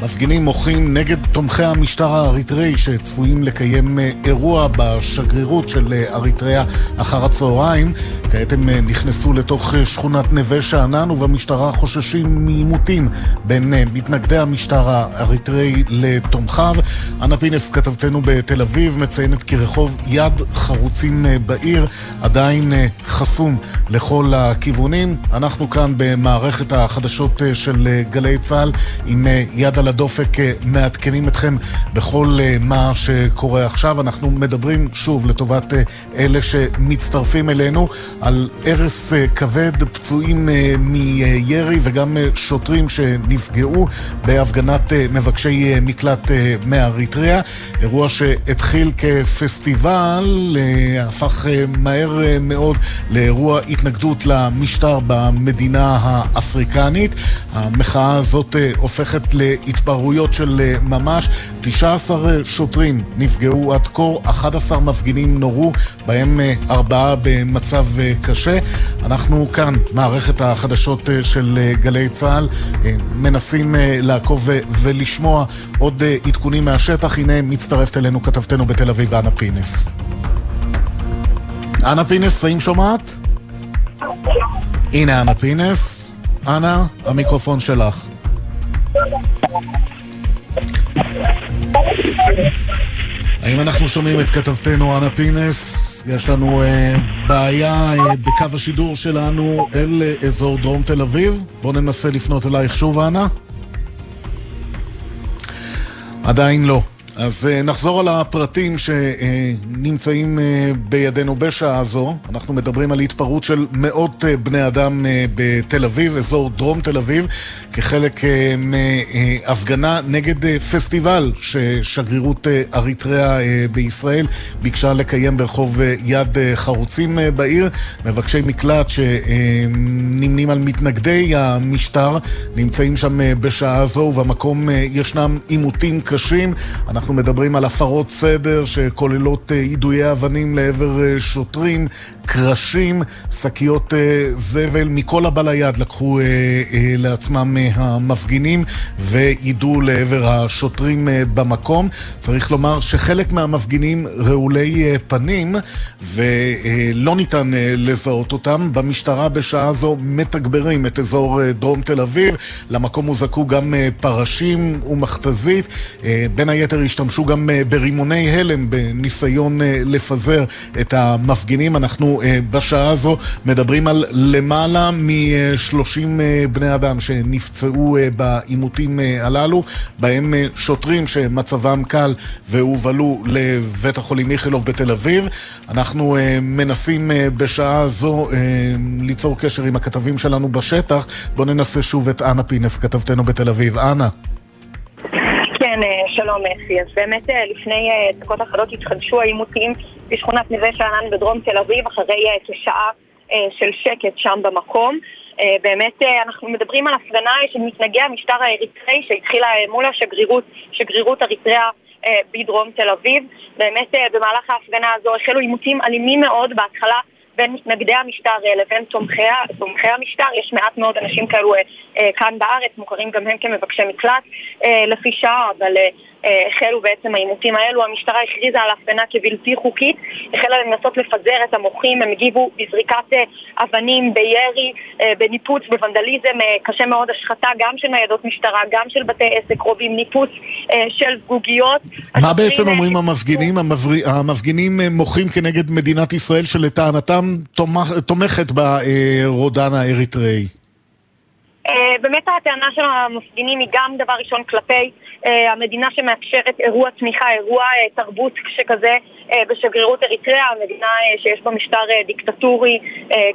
המפגינים מוחים נגד תומכי המשטר האריתראי שצפויים לקיים אירוע בשגרירות של אריתריאה אחר הצהריים. כעת הם נכנסו לתוך שכונת נווה שאנן ובמשטרה חוששים מעימותים בין מתנגדי המשטר האריתראי לתומכיו. אנה פינס, כתבתנו בתל אביב, מציינת כי רחוב יד חרוצים בעיר עדיין חסום לכל הכיוונים. אנחנו כאן במערכת החדשות של גלי צה"ל עם יד על הדופק מעדכנים אתכם בכל מה שקורה עכשיו. אנחנו מדברים שוב לטובת אלה שמצטרפים אלינו על הרס כבד, פצועים מירי וגם שוטרים שנפגעו בהפגנת מבקשי מקלט מאריתריאה. אירוע שהתחיל כפסטיבל, הפך מהר מאוד לאירוע התנגדות למשטר במדינה האפריקנית. המחאה הזאת הופכת להתפרעויות של ממש. 19 שוטרים נפגעו עד כה, 11 מפגינים נורו, בהם ארבעה במצב קשה. אנחנו כאן, מערכת החדשות של גלי צה"ל, מנסים לעקוב ולשמוע עוד עדכונים מהשטח. הנה מצטרפת אלינו כתבתנו בתל אביב, אנה פינס. אנה פינס, האם שומעת? הנה אנה פינס. אנה, המיקרופון שלך. האם אנחנו שומעים את כתבתנו אנה פינס? יש לנו אה, בעיה אה, בקו השידור שלנו אל אה, אזור דרום תל אביב. בואו ננסה לפנות אלייך שוב, אנה. עדיין לא. אז uh, נחזור על הפרטים שנמצאים uh, בידינו בשעה זו. אנחנו מדברים על התפרעות של מאות uh, בני אדם בתל אביב, אזור דרום תל אביב, כחלק מהפגנה נגד פסטיבל ששגרירות אריתריאה בישראל ביקשה לקיים ברחוב יד חרוצים בעיר. מבקשי מקלט שנמנים על מתנגדי המשטר נמצאים שם בשעה זו, ובמקום ישנם עימותים קשים. אנחנו אנחנו מדברים על הפרות סדר שכוללות יידויי אבנים לעבר שוטרים, קרשים, שקיות זבל, מכל הבא ליד לקחו לעצמם המפגינים ויידו לעבר השוטרים במקום. צריך לומר שחלק מהמפגינים רעולי פנים ולא ניתן לזהות אותם. במשטרה בשעה זו מתגברים את אזור דרום תל אביב. למקום הוזעקו גם פרשים ומכתזית. בין היתר השתמשו גם ברימוני הלם בניסיון לפזר את המפגינים. אנחנו בשעה הזו מדברים על למעלה מ-30 בני אדם שנפצעו בעימותים הללו, בהם שוטרים שמצבם קל והובלו לבית החולים איכילוב בתל אביב. אנחנו מנסים בשעה זו ליצור קשר עם הכתבים שלנו בשטח. בואו ננסה שוב את אנה פינס, כתבתנו בתל אביב. אנה. שלום אפי. אז באמת לפני דקות אחדות התחדשו העימותים בשכונת נווה שאנן בדרום תל אביב אחרי כשעה של שקט שם במקום. באמת אנחנו מדברים על הפגנה של מתנגי המשטר האריתראי שהתחילה מול השגרירות, שגרירות אריתריאה בדרום תל אביב. באמת במהלך ההפגנה הזו החלו עימותים אלימים מאוד בהתחלה בין מתנגדי המשטר לבין תומכי, תומכי המשטר, יש מעט מאוד אנשים כאלו אה, כאן בארץ, מוכרים גם הם כמבקשי מקלט אה, לפי שעה, אבל אה, החלו בעצם העימותים האלו. המשטרה הכריזה על ההפגנה כבלתי חוקית, החלה לנסות לפזר את המוחים, הם הגיבו בזריקת אבנים, בירי, בניפוץ, בוונדליזם, קשה מאוד השחתה גם של ניידות משטרה, גם של בתי עסק קרובים, ניפוץ של זגוגיות. מה בעצם אומרים המפגינים? המפגינים מוחים כנגד מדינת ישראל שלטענתם תומכת ברודן האריתראי. באמת הטענה של המפגינים היא גם דבר ראשון כלפי המדינה שמאפשרת אירוע תמיכה, אירוע תרבות שכזה בשגרירות אריתריאה, המדינה שיש בה משטר דיקטטורי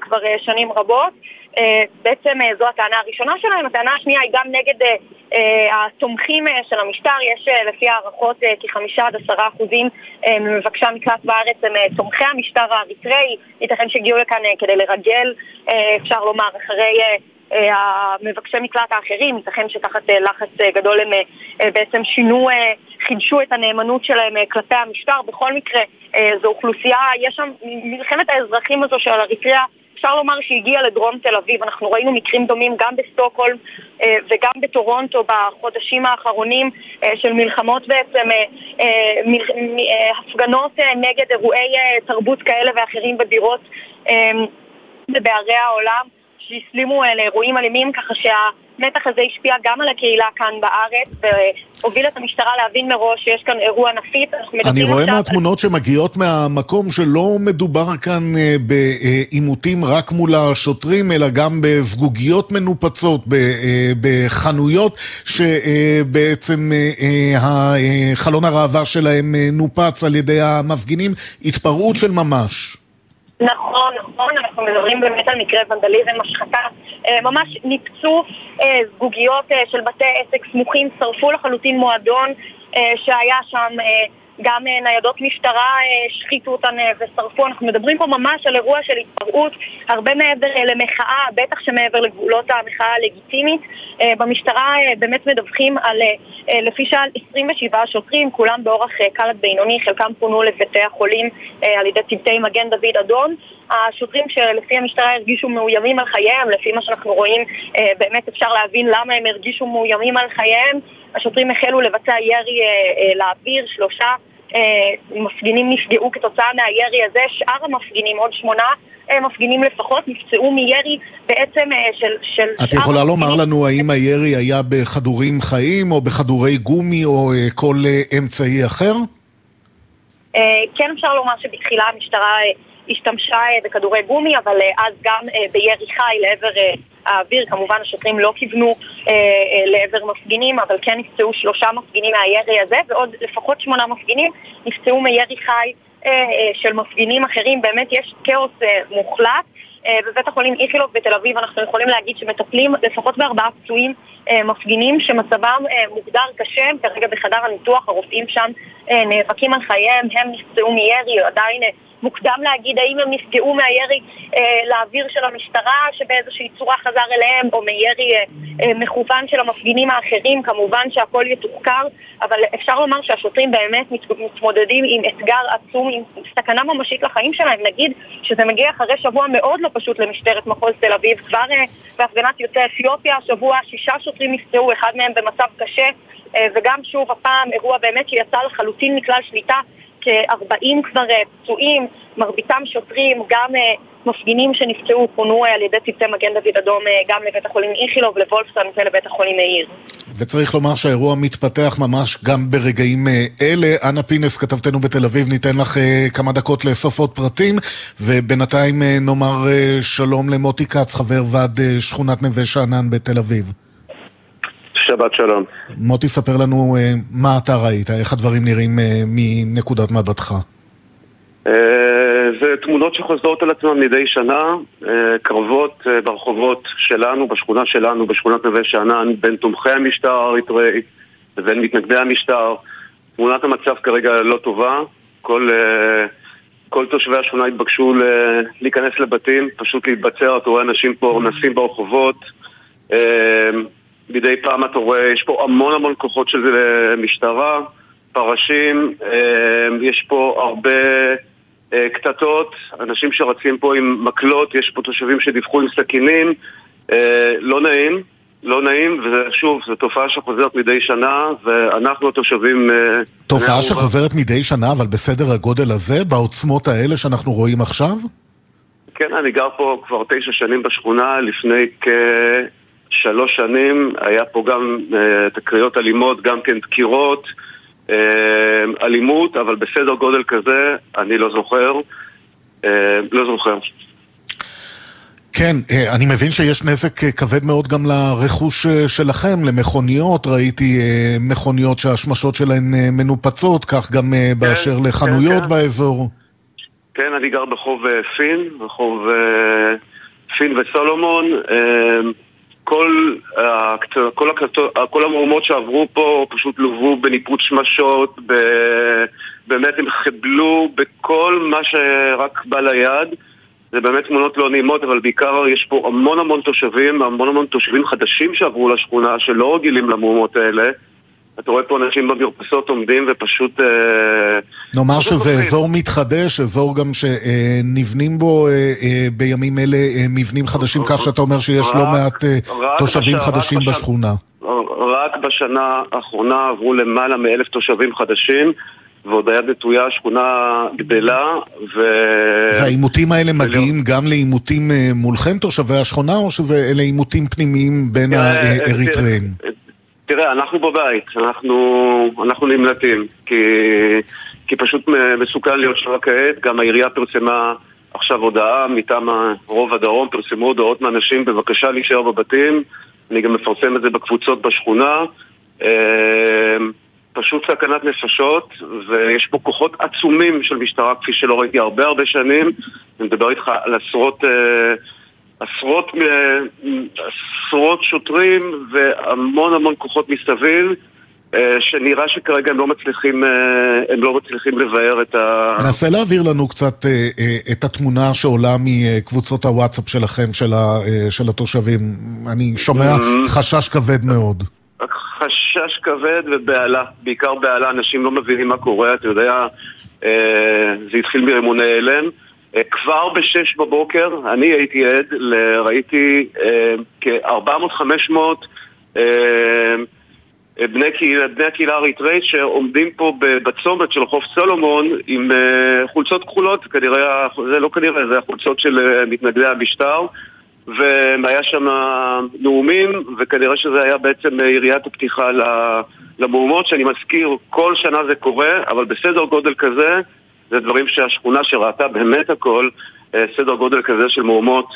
כבר שנים רבות. אה, בעצם אה, זו הטענה הראשונה שלהם. הטענה השנייה היא גם נגד אה, אה, התומכים אה, של המשטר. יש אה, לפי הערכות אה, כחמישה עד עשרה אחוזים אה, ממבקשי המקלט בארץ הם אה, תומכי המשטר האריתראי. ייתכן שהגיעו לכאן אה, כדי לרגל, אה, אפשר לומר, אחרי... המבקשי מקלט האחרים, ייתכן שתחת אה, לחץ אה, גדול הם אה, בעצם שינו, חידשו את הנאמנות שלהם כלפי המשטר. בכל מקרה, זו אוכלוסייה, יש שם מלחמת האזרחים הזו של אריתריאה, אפשר לומר שהגיעה לדרום תל אביב. אנחנו ראינו מקרים דומים גם בסטוקהולם וגם בטורונטו בחודשים האחרונים של מלחמות בעצם, הפגנות נגד אירועי תרבות כאלה ואחרים בבירות ובערי העולם. שהסלימו אה, לאירועים אלימים, ככה שהמתח הזה השפיע גם על הקהילה כאן בארץ, והוביל את המשטרה להבין מראש שיש כאן אירוע נפיץ. אני רואה עכשיו מהתמונות שמגיעות מהמקום שלא מדובר כאן אה, בעימותים רק מול השוטרים, אלא גם בזגוגיות מנופצות, אה, בחנויות שבעצם חלון הראווה שלהם אה, נופץ על ידי המפגינים, התפרעות של ממש. נכון, נכון, אנחנו מדברים באמת על מקרה ונדליזם, השחתה. אה, ממש ניפצו אה, זגוגיות אה, של בתי עסק סמוכים, שרפו לחלוטין מועדון שהיה שם, גם אה, ניידות משטרה אה, השחיתו אותן אה, ושרפו. אנחנו מדברים פה ממש על אירוע של התפרעות, הרבה מעבר אה, למחאה, בטח שמעבר לגבולות המחאה הלגיטימית. במשטרה באמת מדווחים על, לפי שעל 27 שוטרים, כולם באורח קל עד בינוני, חלקם פונו לבתי החולים על ידי צוותי מגן דוד אדום. השוטרים שלפי המשטרה הרגישו מאוימים על חייהם, לפי מה שאנחנו רואים, באמת אפשר להבין למה הם הרגישו מאוימים על חייהם. השוטרים החלו לבצע ירי לאוויר, שלושה אה, מפגינים נפגעו כתוצאה מהירי הזה, שאר המפגינים, עוד שמונה אה, מפגינים לפחות, נפצעו מירי בעצם אה, של, של את שאר יכולה המפגינים. לומר לנו האם הירי היה בכדורים חיים או בכדורי גומי או אה, כל אה, אמצעי אחר? אה, כן אפשר לומר שבתחילה המשטרה אה, השתמשה אה, בכדורי גומי, אבל אה, אז גם אה, בירי חי לעבר האוויר, כמובן השוטרים לא כיוונו לעבר מפגינים, אבל כן נפצעו שלושה מפגינים מהירי הזה, ועוד לפחות שמונה מפגינים נפצעו מירי חי של מפגינים אחרים. באמת יש כאוס מוחלט. בבית החולים איכילוב בתל אביב אנחנו יכולים להגיד שמטפלים לפחות בארבעה פצועים מפגינים שמצבם מוגדר קשה, הם כרגע בחדר הניתוח, הרופאים שם נאבקים על חייהם, הם נפצעו מירי, עדיין מוקדם להגיד האם הם נפגעו מהירי אה, לאוויר של המשטרה שבאיזושהי צורה חזר אליהם, או מירי אה, אה, מכוון של המפגינים האחרים, כמובן שהכל יתוחקר, אבל אפשר לומר שהשוטרים באמת מת- מתמודדים עם אתגר עצום, עם סכנה ממשית לחיים שלהם. נגיד שזה מגיע אחרי שבוע מאוד לא פשוט למשטרת מחוז תל אביב. כבר אה, בהפגנת יוצאי אתיופיה השבוע שישה שוטרים נפצעו, אחד מהם במצב קשה, אה, וגם שוב הפעם אירוע באמת שיצא לחלוטין מכלל שליטה. כ-40 כבר אה, פצועים, מרביתם שוטרים, גם אה, מפגינים שנפצעו פונו אה, על ידי צוותי מגן דוד אדום גם לבית החולים איכילוב, לוולפסון ולבית החולים מאיר. וצריך לומר שהאירוע מתפתח ממש גם ברגעים אלה. אנה פינס, כתבתנו בתל אביב, ניתן לך כמה דקות לאסוף עוד פרטים, ובינתיים נאמר שלום למוטי כץ, חבר ועד שכונת נווה שאנן בתל אביב. שבת שלום. מוטי, ספר לנו אה, מה אתה ראית, איך הדברים נראים אה, מנקודת מבטך. אה, זה תמונות שחוזרות על עצמן מדי שנה, אה, קרבות אה, ברחובות שלנו, בשכונה שלנו, בשכונת נווה שאנן, בין תומכי המשטר האריתראי לבין מתנגדי המשטר. תמונת המצב כרגע לא טובה, כל, אה, כל תושבי השכונה התבקשו ל- להיכנס לבתים, פשוט להתבצר, אתה רואה אנשים פה נסים ברחובות. מדי פעם אתה רואה, יש פה המון המון כוחות של אה, משטרה, פרשים, אה, יש פה הרבה אה, קטטות, אנשים שרצים פה עם מקלות, יש פה תושבים שדיווחו עם סכינים, לא נעים, לא נעים, ושוב, זו תופעה שחוזרת מדי שנה, ואנחנו התושבים... תופעה שחוזרת מדי שנה, אבל בסדר הגודל הזה, בעוצמות האלה שאנחנו רואים עכשיו? כן, אני גר פה כבר תשע שנים בשכונה, לפני כשלוש שנים היה פה גם אה, תקריות אלימות, גם כן דקירות, אה, אלימות, אבל בסדר גודל כזה אני לא זוכר. אה, לא זוכר. כן, אה, אני מבין שיש נזק אה, כבד מאוד גם לרכוש אה, שלכם, למכוניות, ראיתי מכוניות שהשמשות שלהן מנופצות, כך גם אה, באשר לחנויות כן. באזור. כן, אני גר ברחוב אה, פין, רחוב פין וסולומון. אה, כל, הקט- כל, הקט- כל המהומות שעברו פה פשוט לוו בניפוץ שמשות, ב... באמת הם חיבלו בכל מה שרק בא ליד. זה באמת תמונות לא נעימות, אבל בעיקר יש פה המון המון תושבים, המון המון תושבים חדשים שעברו לשכונה, שלא רגילים למהומות האלה. אתה רואה פה אנשים במרפסות עומדים ופשוט... אה, נאמר פשוט שזה. אזור מתחדש, אזור גם שנבנים בו אה, אה, בימים אלה מבנים חדשים, כך שאתה אומר שיש לא רק- מעט אה, רק תושבים חדשים בשכונה. רק בשנה האחרונה עברו למעלה מאלף תושבים חדשים, ועוד היד נטויה, השכונה גדלה, ו... והעימותים האלה מגיעים גם לעימותים מולכם, תושבי השכונה, או שאלה עימותים פנימיים בין האריתריאים? תראה, אנחנו בבית, אנחנו, אנחנו נמלטים, כי, כי פשוט מסוכן להיות שם כעת. גם העירייה פרסמה עכשיו הודעה מטעם רוב הדרום, פרסמו הודעות מאנשים, בבקשה להישאר בבתים. אני גם מפרסם את זה בקבוצות בשכונה. אה, פשוט סכנת נפשות, ויש פה כוחות עצומים של משטרה, כפי שלא ראיתי הרבה הרבה שנים. אני מדבר איתך על עשרות... אה, עשרות, עשרות שוטרים והמון המון כוחות מסביב אה, שנראה שכרגע הם לא מצליחים, אה, הם לא מצליחים לבאר את ה... נסה להעביר לנו קצת אה, את התמונה שעולה מקבוצות הוואטסאפ שלכם, של ה- של התושבים. אני שומע Mhm. חשש כבד מאוד. חשש כבד ובהלה, בעיקר בהלה, אנשים לא מבינים מה קורה, אתה יודע, זה התחיל מרימוני הלם. אה, כבר בשש בבוקר אני הייתי עד, ראיתי אה, כ-400-500 אה, בני קהילה, בני הקהילה האריתראית שעומדים פה בצומת של חוף סולומון עם חולצות כחולות, כנראה, זה לא כנראה, זה החולצות של מתנגדי המשטר והיה שם נאומים, וכנראה שזה היה בעצם יריית הפתיחה למהומות, שאני מזכיר, כל שנה זה קורה, אבל בסדר גודל כזה, זה דברים שהשכונה שראתה באמת הכל, אה, סדר גודל כזה של מהומות,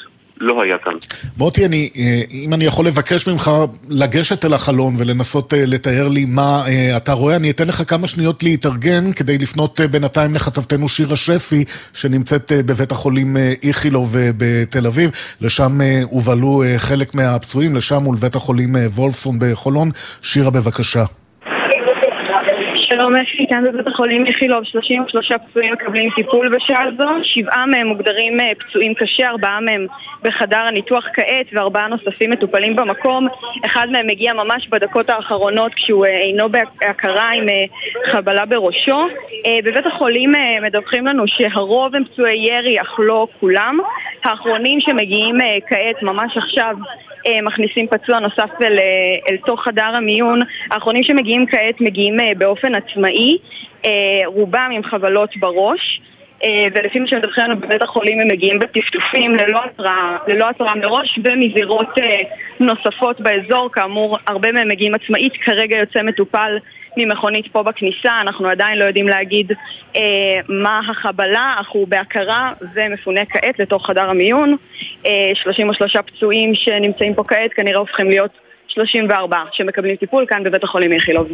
לא היה כאן. מוטי, אני, אה, אם אני יכול לבקש ממך לגשת אל החלון ולנסות אה, לתאר לי מה אתה רואה, אני אתן לך כמה שניות להתארגן כדי לפנות בינתיים לכתבתנו שירה שפי, שנמצאת בבית החולים איכילוב בתל אביב. לשם הובהלו אה, חלק מהפצועים, לשם ולבית החולים וולפסון בחולון. שירה, בבקשה. שלום, אפי, כאן בבית החולים איכילוב, 33 פצועים מקבלים טיפול בשעה זו, שבעה מהם מוגדרים אה, פצועים קשה, ארבעה מהם בחדר הניתוח כעת וארבעה נוספים מטופלים במקום. אחד מהם מגיע ממש בדקות האחרונות כשהוא אה, אינו בהכרה עם אה, חבלה בראשו. בבית החולים מדווחים לנו שהרוב הם פצועי ירי, אך לא כולם. האחרונים שמגיעים כעת, ממש עכשיו, מכניסים פצוע נוסף אל, אל תוך חדר המיון. האחרונים שמגיעים כעת מגיעים באופן עצמאי, אה, רובם עם חבלות בראש. אה, ולפי מה שמדווחים לנו בבית החולים הם מגיעים בטפטופים ללא התראה, ללא התראה מראש ומזירות אה, נוספות באזור, כאמור הרבה מהם מגיעים עצמאית, כרגע יוצא מטופל ממכונית פה בכניסה, אנחנו עדיין לא יודעים להגיד אה, מה החבלה, אך הוא בהכרה ומפונה כעת לתוך חדר המיון. אה, 33 פצועים שנמצאים פה כעת כנראה הופכים להיות 34 שמקבלים טיפול כאן בבית החולים איכילוב.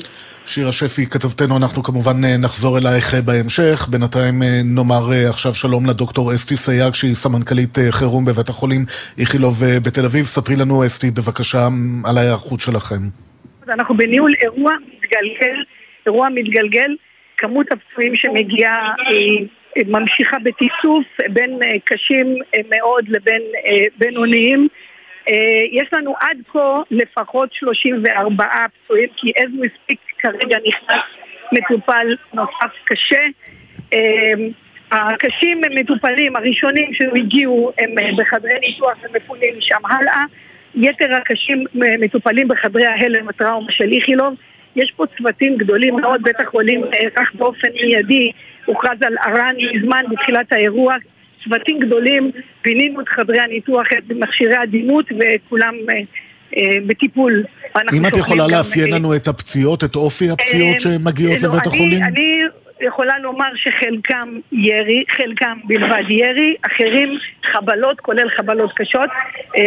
שירה שפי, כתבתנו, אנחנו כמובן אה, נחזור אלייך אה, בהמשך. בינתיים אה, נאמר עכשיו שלום לדוקטור אסתי סייג, שהיא סמנכ"לית חירום בבית החולים איכילוב בתל אביב. ספרי לנו, אסתי, בבקשה, על ההיערכות שלכם. אנחנו בניהול אירוע מתגלגל, אירוע מתגלגל, כמות הפצועים שמגיעה ממשיכה בתיסוף בין קשים מאוד לבין בינוניים. אה, יש לנו עד כה לפחות 34 פצועים, כי as we speak כרגע נכנס מטופל נוסף קשה. אה, הקשים הם מטופלים, הראשונים שהגיעו הם אה, בחדרי ניתוח ומפונים משם הלאה. יתר הקשים מטופלים בחדרי ההלם הטראומה של איכילוב. יש פה צוותים גדולים מאוד, בית החולים נערך באופן מיידי, הוכרז על אר"ן מזמן בתחילת האירוע, צוותים גדולים, פינינו את חדרי הניתוח, את מכשירי הדימות וכולם אה, אה, בטיפול. אם את יכולה לאפיין לנו את הפציעות, את אופי הפציעות אה, שמגיעות לא, לבית אני- החולים? יכולה לומר שחלקם ירי, חלקם בלבד ירי, אחרים חבלות, כולל חבלות קשות, אה,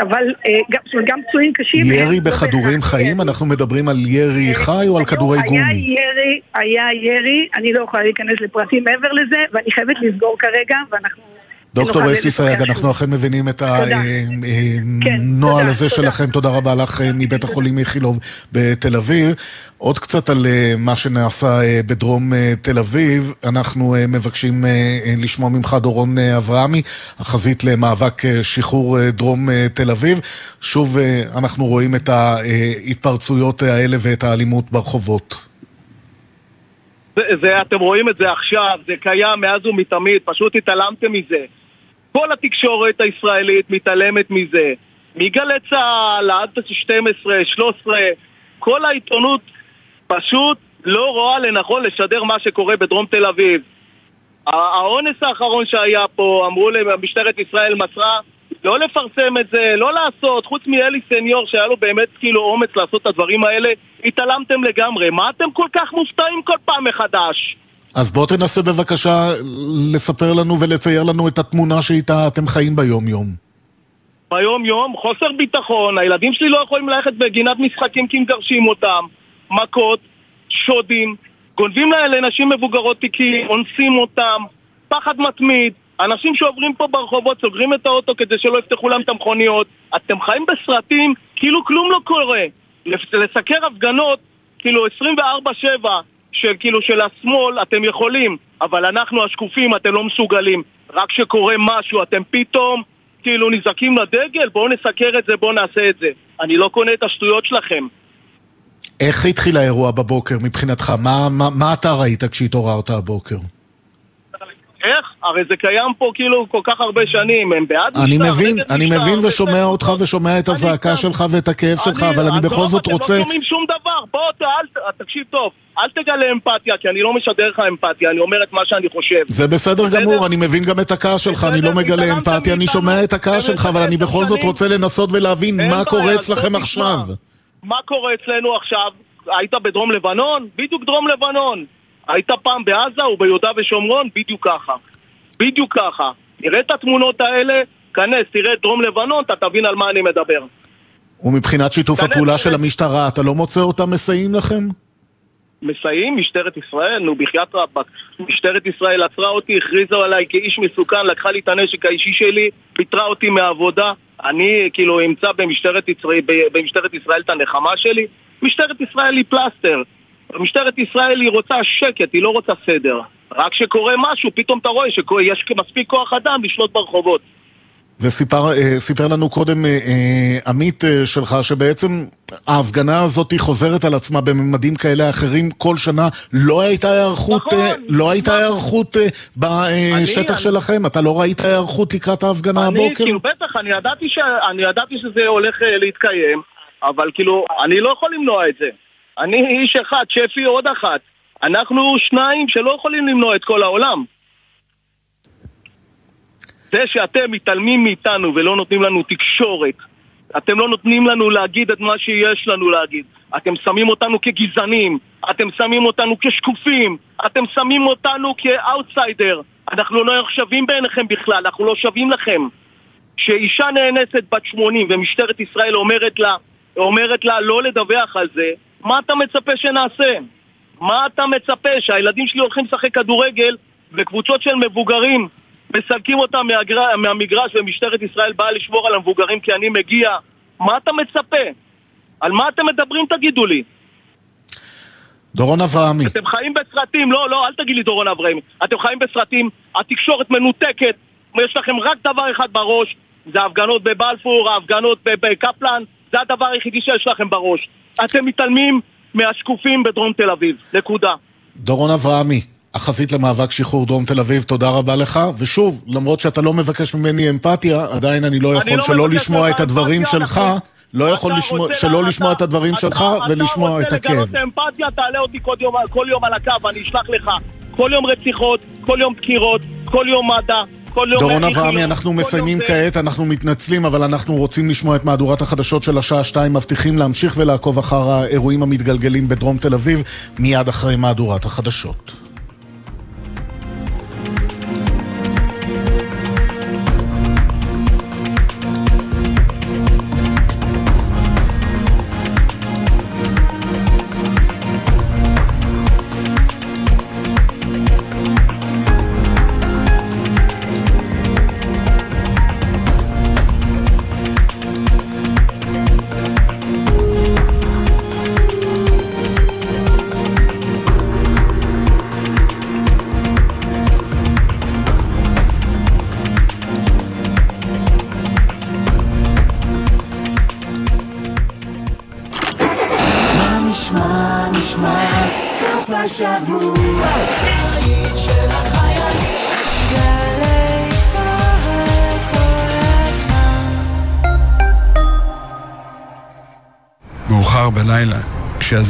אבל אה, גם, גם פצועים קשים. ירי לא בכדורים חיים? אנחנו מדברים על ירי חי או על כדורי היה גומי? ירי, היה ירי, אני לא יכולה להיכנס לפרטים מעבר לזה, ואני חייבת לסגור כרגע, ואנחנו דוקטור אסתי סייג. אנחנו אכן מבינים את. הנוהל תודה, הזה תודה. שלכם. תודה רבה לך אה, מבית החולים איכילוב בתל אביב. עוד קצת על אה, מה שנעשה אה, בדרום אה, תל אביב. אנחנו אה, מבקשים אה, אה, לשמוע ממך דורון אה, אברהמי, החזית למאבק אה, שחרור אה, דרום אה, תל אביב. שוב אה, אנחנו רואים את ההתפרצויות האלה ואת האלימות ברחובות. זה, זה, אתם רואים את זה עכשיו, זה קיים מאז ומתמיד, פשוט התעלמתם מזה. כל התקשורת הישראלית מתעלמת מזה. מגלי צה"ל עד 12, 13, כל העיתונות פשוט לא רואה לנכון לשדר מה שקורה בדרום תל אביב. הא- האונס האחרון שהיה פה, אמרו למשטרת ישראל מסרה לא לפרסם את זה, לא לעשות, חוץ מאלי סניור שהיה לו באמת כאילו אומץ לעשות את הדברים האלה, התעלמתם לגמרי. מה אתם כל כך מופתעים כל פעם מחדש? אז בוא תנסה בבקשה לספר לנו ולצייר לנו את התמונה שאיתה אתם חיים ביום-יום. ביום יום, חוסר ביטחון, הילדים שלי לא יכולים ללכת בגינת משחקים כי מגרשים אותם, מכות, שודים, גונבים לנשים מבוגרות תיקים, אונסים אותם, פחד מתמיד, אנשים שעוברים פה ברחובות סוגרים את האוטו כדי שלא יפתחו להם את המכוניות, אתם חיים בסרטים כאילו כלום לא קורה. לסקר הפגנות, כאילו 24-7 של כאילו של השמאל אתם יכולים, אבל אנחנו השקופים אתם לא מסוגלים. רק כשקורה משהו אתם פתאום כאילו נזעקים לדגל, בואו נסקר את זה, בואו נעשה את זה. אני לא קונה את השטויות שלכם. איך התחיל האירוע בבוקר מבחינתך? מה, מה, מה אתה ראית כשהתעוררת הבוקר? איך? הרי זה קיים פה כאילו כל כך הרבה שנים, הם בעד אני משטר, מבין, נגד אני מבין ושומע אותך ושומע את הזעקה שלך ואת הכאב שלך, אבל אני בכל זאת רוצה... אתם לא שומעים שום דבר, בוא, ת- תקשיב טוב, אל תגלה אמפתיה, כי אני לא משדר לך אמפתיה, אני אומר את מה שאני חושב. זה בסדר גמור, אני מבין גם את הכעס שלך, אני לא מגלה אמפתיה, אני שומע את הכעס שלך, אבל אני בכל זאת רוצה לנסות ולהבין מה קורה אצלכם עכשיו. מה קורה אצלנו עכשיו? היית בדרום לבנון? בדיוק דרום לבנון. היית פעם בעזה או ביהודה ושומרון? בדיוק ככה. בדיוק ככה. תראה את התמונות האלה, כנס, תראה את דרום לבנון, אתה תבין על מה אני מדבר. ומבחינת שיתוף הפעולה של המשטרה, אתה לא מוצא אותם מסייעים לכם? מסייעים משטרת ישראל, נו בחייאת רבאק. משטרת ישראל עצרה אותי, הכריזה עליי כאיש מסוכן, לקחה לי את הנשק האישי שלי, פיטרה אותי מהעבודה. אני כאילו אמצא במשטרת ישראל, במשטרת ישראל את הנחמה שלי? משטרת ישראל היא פלסטר. משטרת ישראל היא רוצה שקט, היא לא רוצה סדר. רק כשקורה משהו, פתאום אתה רואה שיש מספיק כוח אדם לשלוט ברחובות. וסיפר אה, לנו קודם אה, אה, עמית שלך שבעצם ההפגנה הזאת חוזרת על עצמה בממדים כאלה אחרים כל שנה. לא הייתה היערכות, אה, לא הייתה היערכות בשטח אני- שלכם? אתה לא ראית היערכות לקראת ההפגנה אני, הבוקר? כאילו, בטח, אני ידעתי, ש... אני ידעתי שזה הולך להתקיים, אבל כאילו, אני לא יכול למנוע את זה. אני איש אחד, שפי עוד אחת. אנחנו שניים שלא יכולים למנוע את כל העולם. זה שאתם מתעלמים מאיתנו ולא נותנים לנו תקשורת, אתם לא נותנים לנו להגיד את מה שיש לנו להגיד. אתם שמים אותנו כגזענים, אתם שמים אותנו כשקופים, אתם שמים אותנו כאוטסיידר. אנחנו לא שווים בעיניכם בכלל, אנחנו לא שווים לכם. שאישה נאנסת בת 80 ומשטרת ישראל אומרת לה, אומרת לה לא לדווח על זה, מה אתה מצפה שנעשה? מה אתה מצפה? שהילדים שלי הולכים לשחק כדורגל וקבוצות של מבוגרים מסלקים אותם מהגר... מהמגרש ומשטרת ישראל באה לשמור על המבוגרים כי אני מגיע. מה אתה מצפה? על מה אתם מדברים תגידו לי? דורון אברהמי. אתם חיים בסרטים, לא, לא, אל תגיד לי דורון אברהמי. אתם חיים בסרטים, התקשורת מנותקת, יש לכם רק דבר אחד בראש, זה ההפגנות בבלפור, ההפגנות בקפלן, זה הדבר היחידי שיש לכם בראש. אתם מתעלמים מהשקופים בדרום תל אביב, נקודה. דורון אברהמי, החזית למאבק שחרור דרום תל אביב, תודה רבה לך. ושוב, למרות שאתה לא מבקש ממני אמפתיה, עדיין אני לא יכול לא שלא מבקש לשמוע ממך את הדברים שלך, אנחנו- לא יכול אתה לשמוע- שלא לה- לשמוע את הדברים שלך ולשמוע את אתה הכאב. רוצה לגלות אמפתיה, תעלה אותי כל יום, כל יום על הקו, אני אשלח לך. כל יום רציחות, כל יום דקירות, כל יום מד"א, כל יום... דורון אברהמי, אנחנו מסיימים זה. כעת, אנחנו מתנצלים, אבל אנחנו רוצים לשמוע את מהדורת החדשות של השעה שתיים, מבטיחים להמשיך ולעקוב אחר האירועים המתגלגלים בדרום תל אביב, מיד אחרי מהדורת החדשות.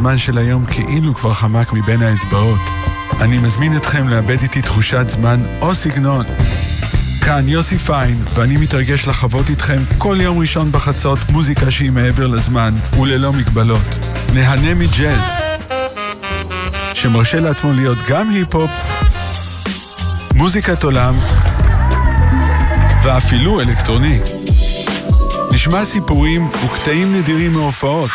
כשהזמן של היום כאילו כבר חמק מבין האצבעות, אני מזמין אתכם לאבד איתי תחושת זמן או סגנון. כאן יוסי פיין, ואני מתרגש לחוות איתכם כל יום ראשון בחצות מוזיקה שהיא מעבר לזמן וללא מגבלות. נהנה מג'אז, שמרשה לעצמו להיות גם היפ-הופ, מוזיקת עולם ואפילו אלקטרוני. נשמע סיפורים וקטעים נדירים מהופעות.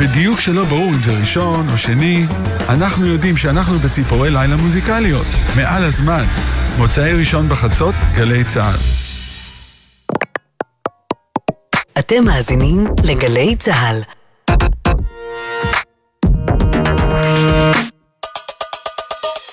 בדיוק שלא ברור אם זה ראשון או שני, אנחנו יודעים שאנחנו בציפורי לילה מוזיקליות, מעל הזמן. מוצאי ראשון בחצות, גלי צה"ל. אתם מאזינים לגלי צה"ל.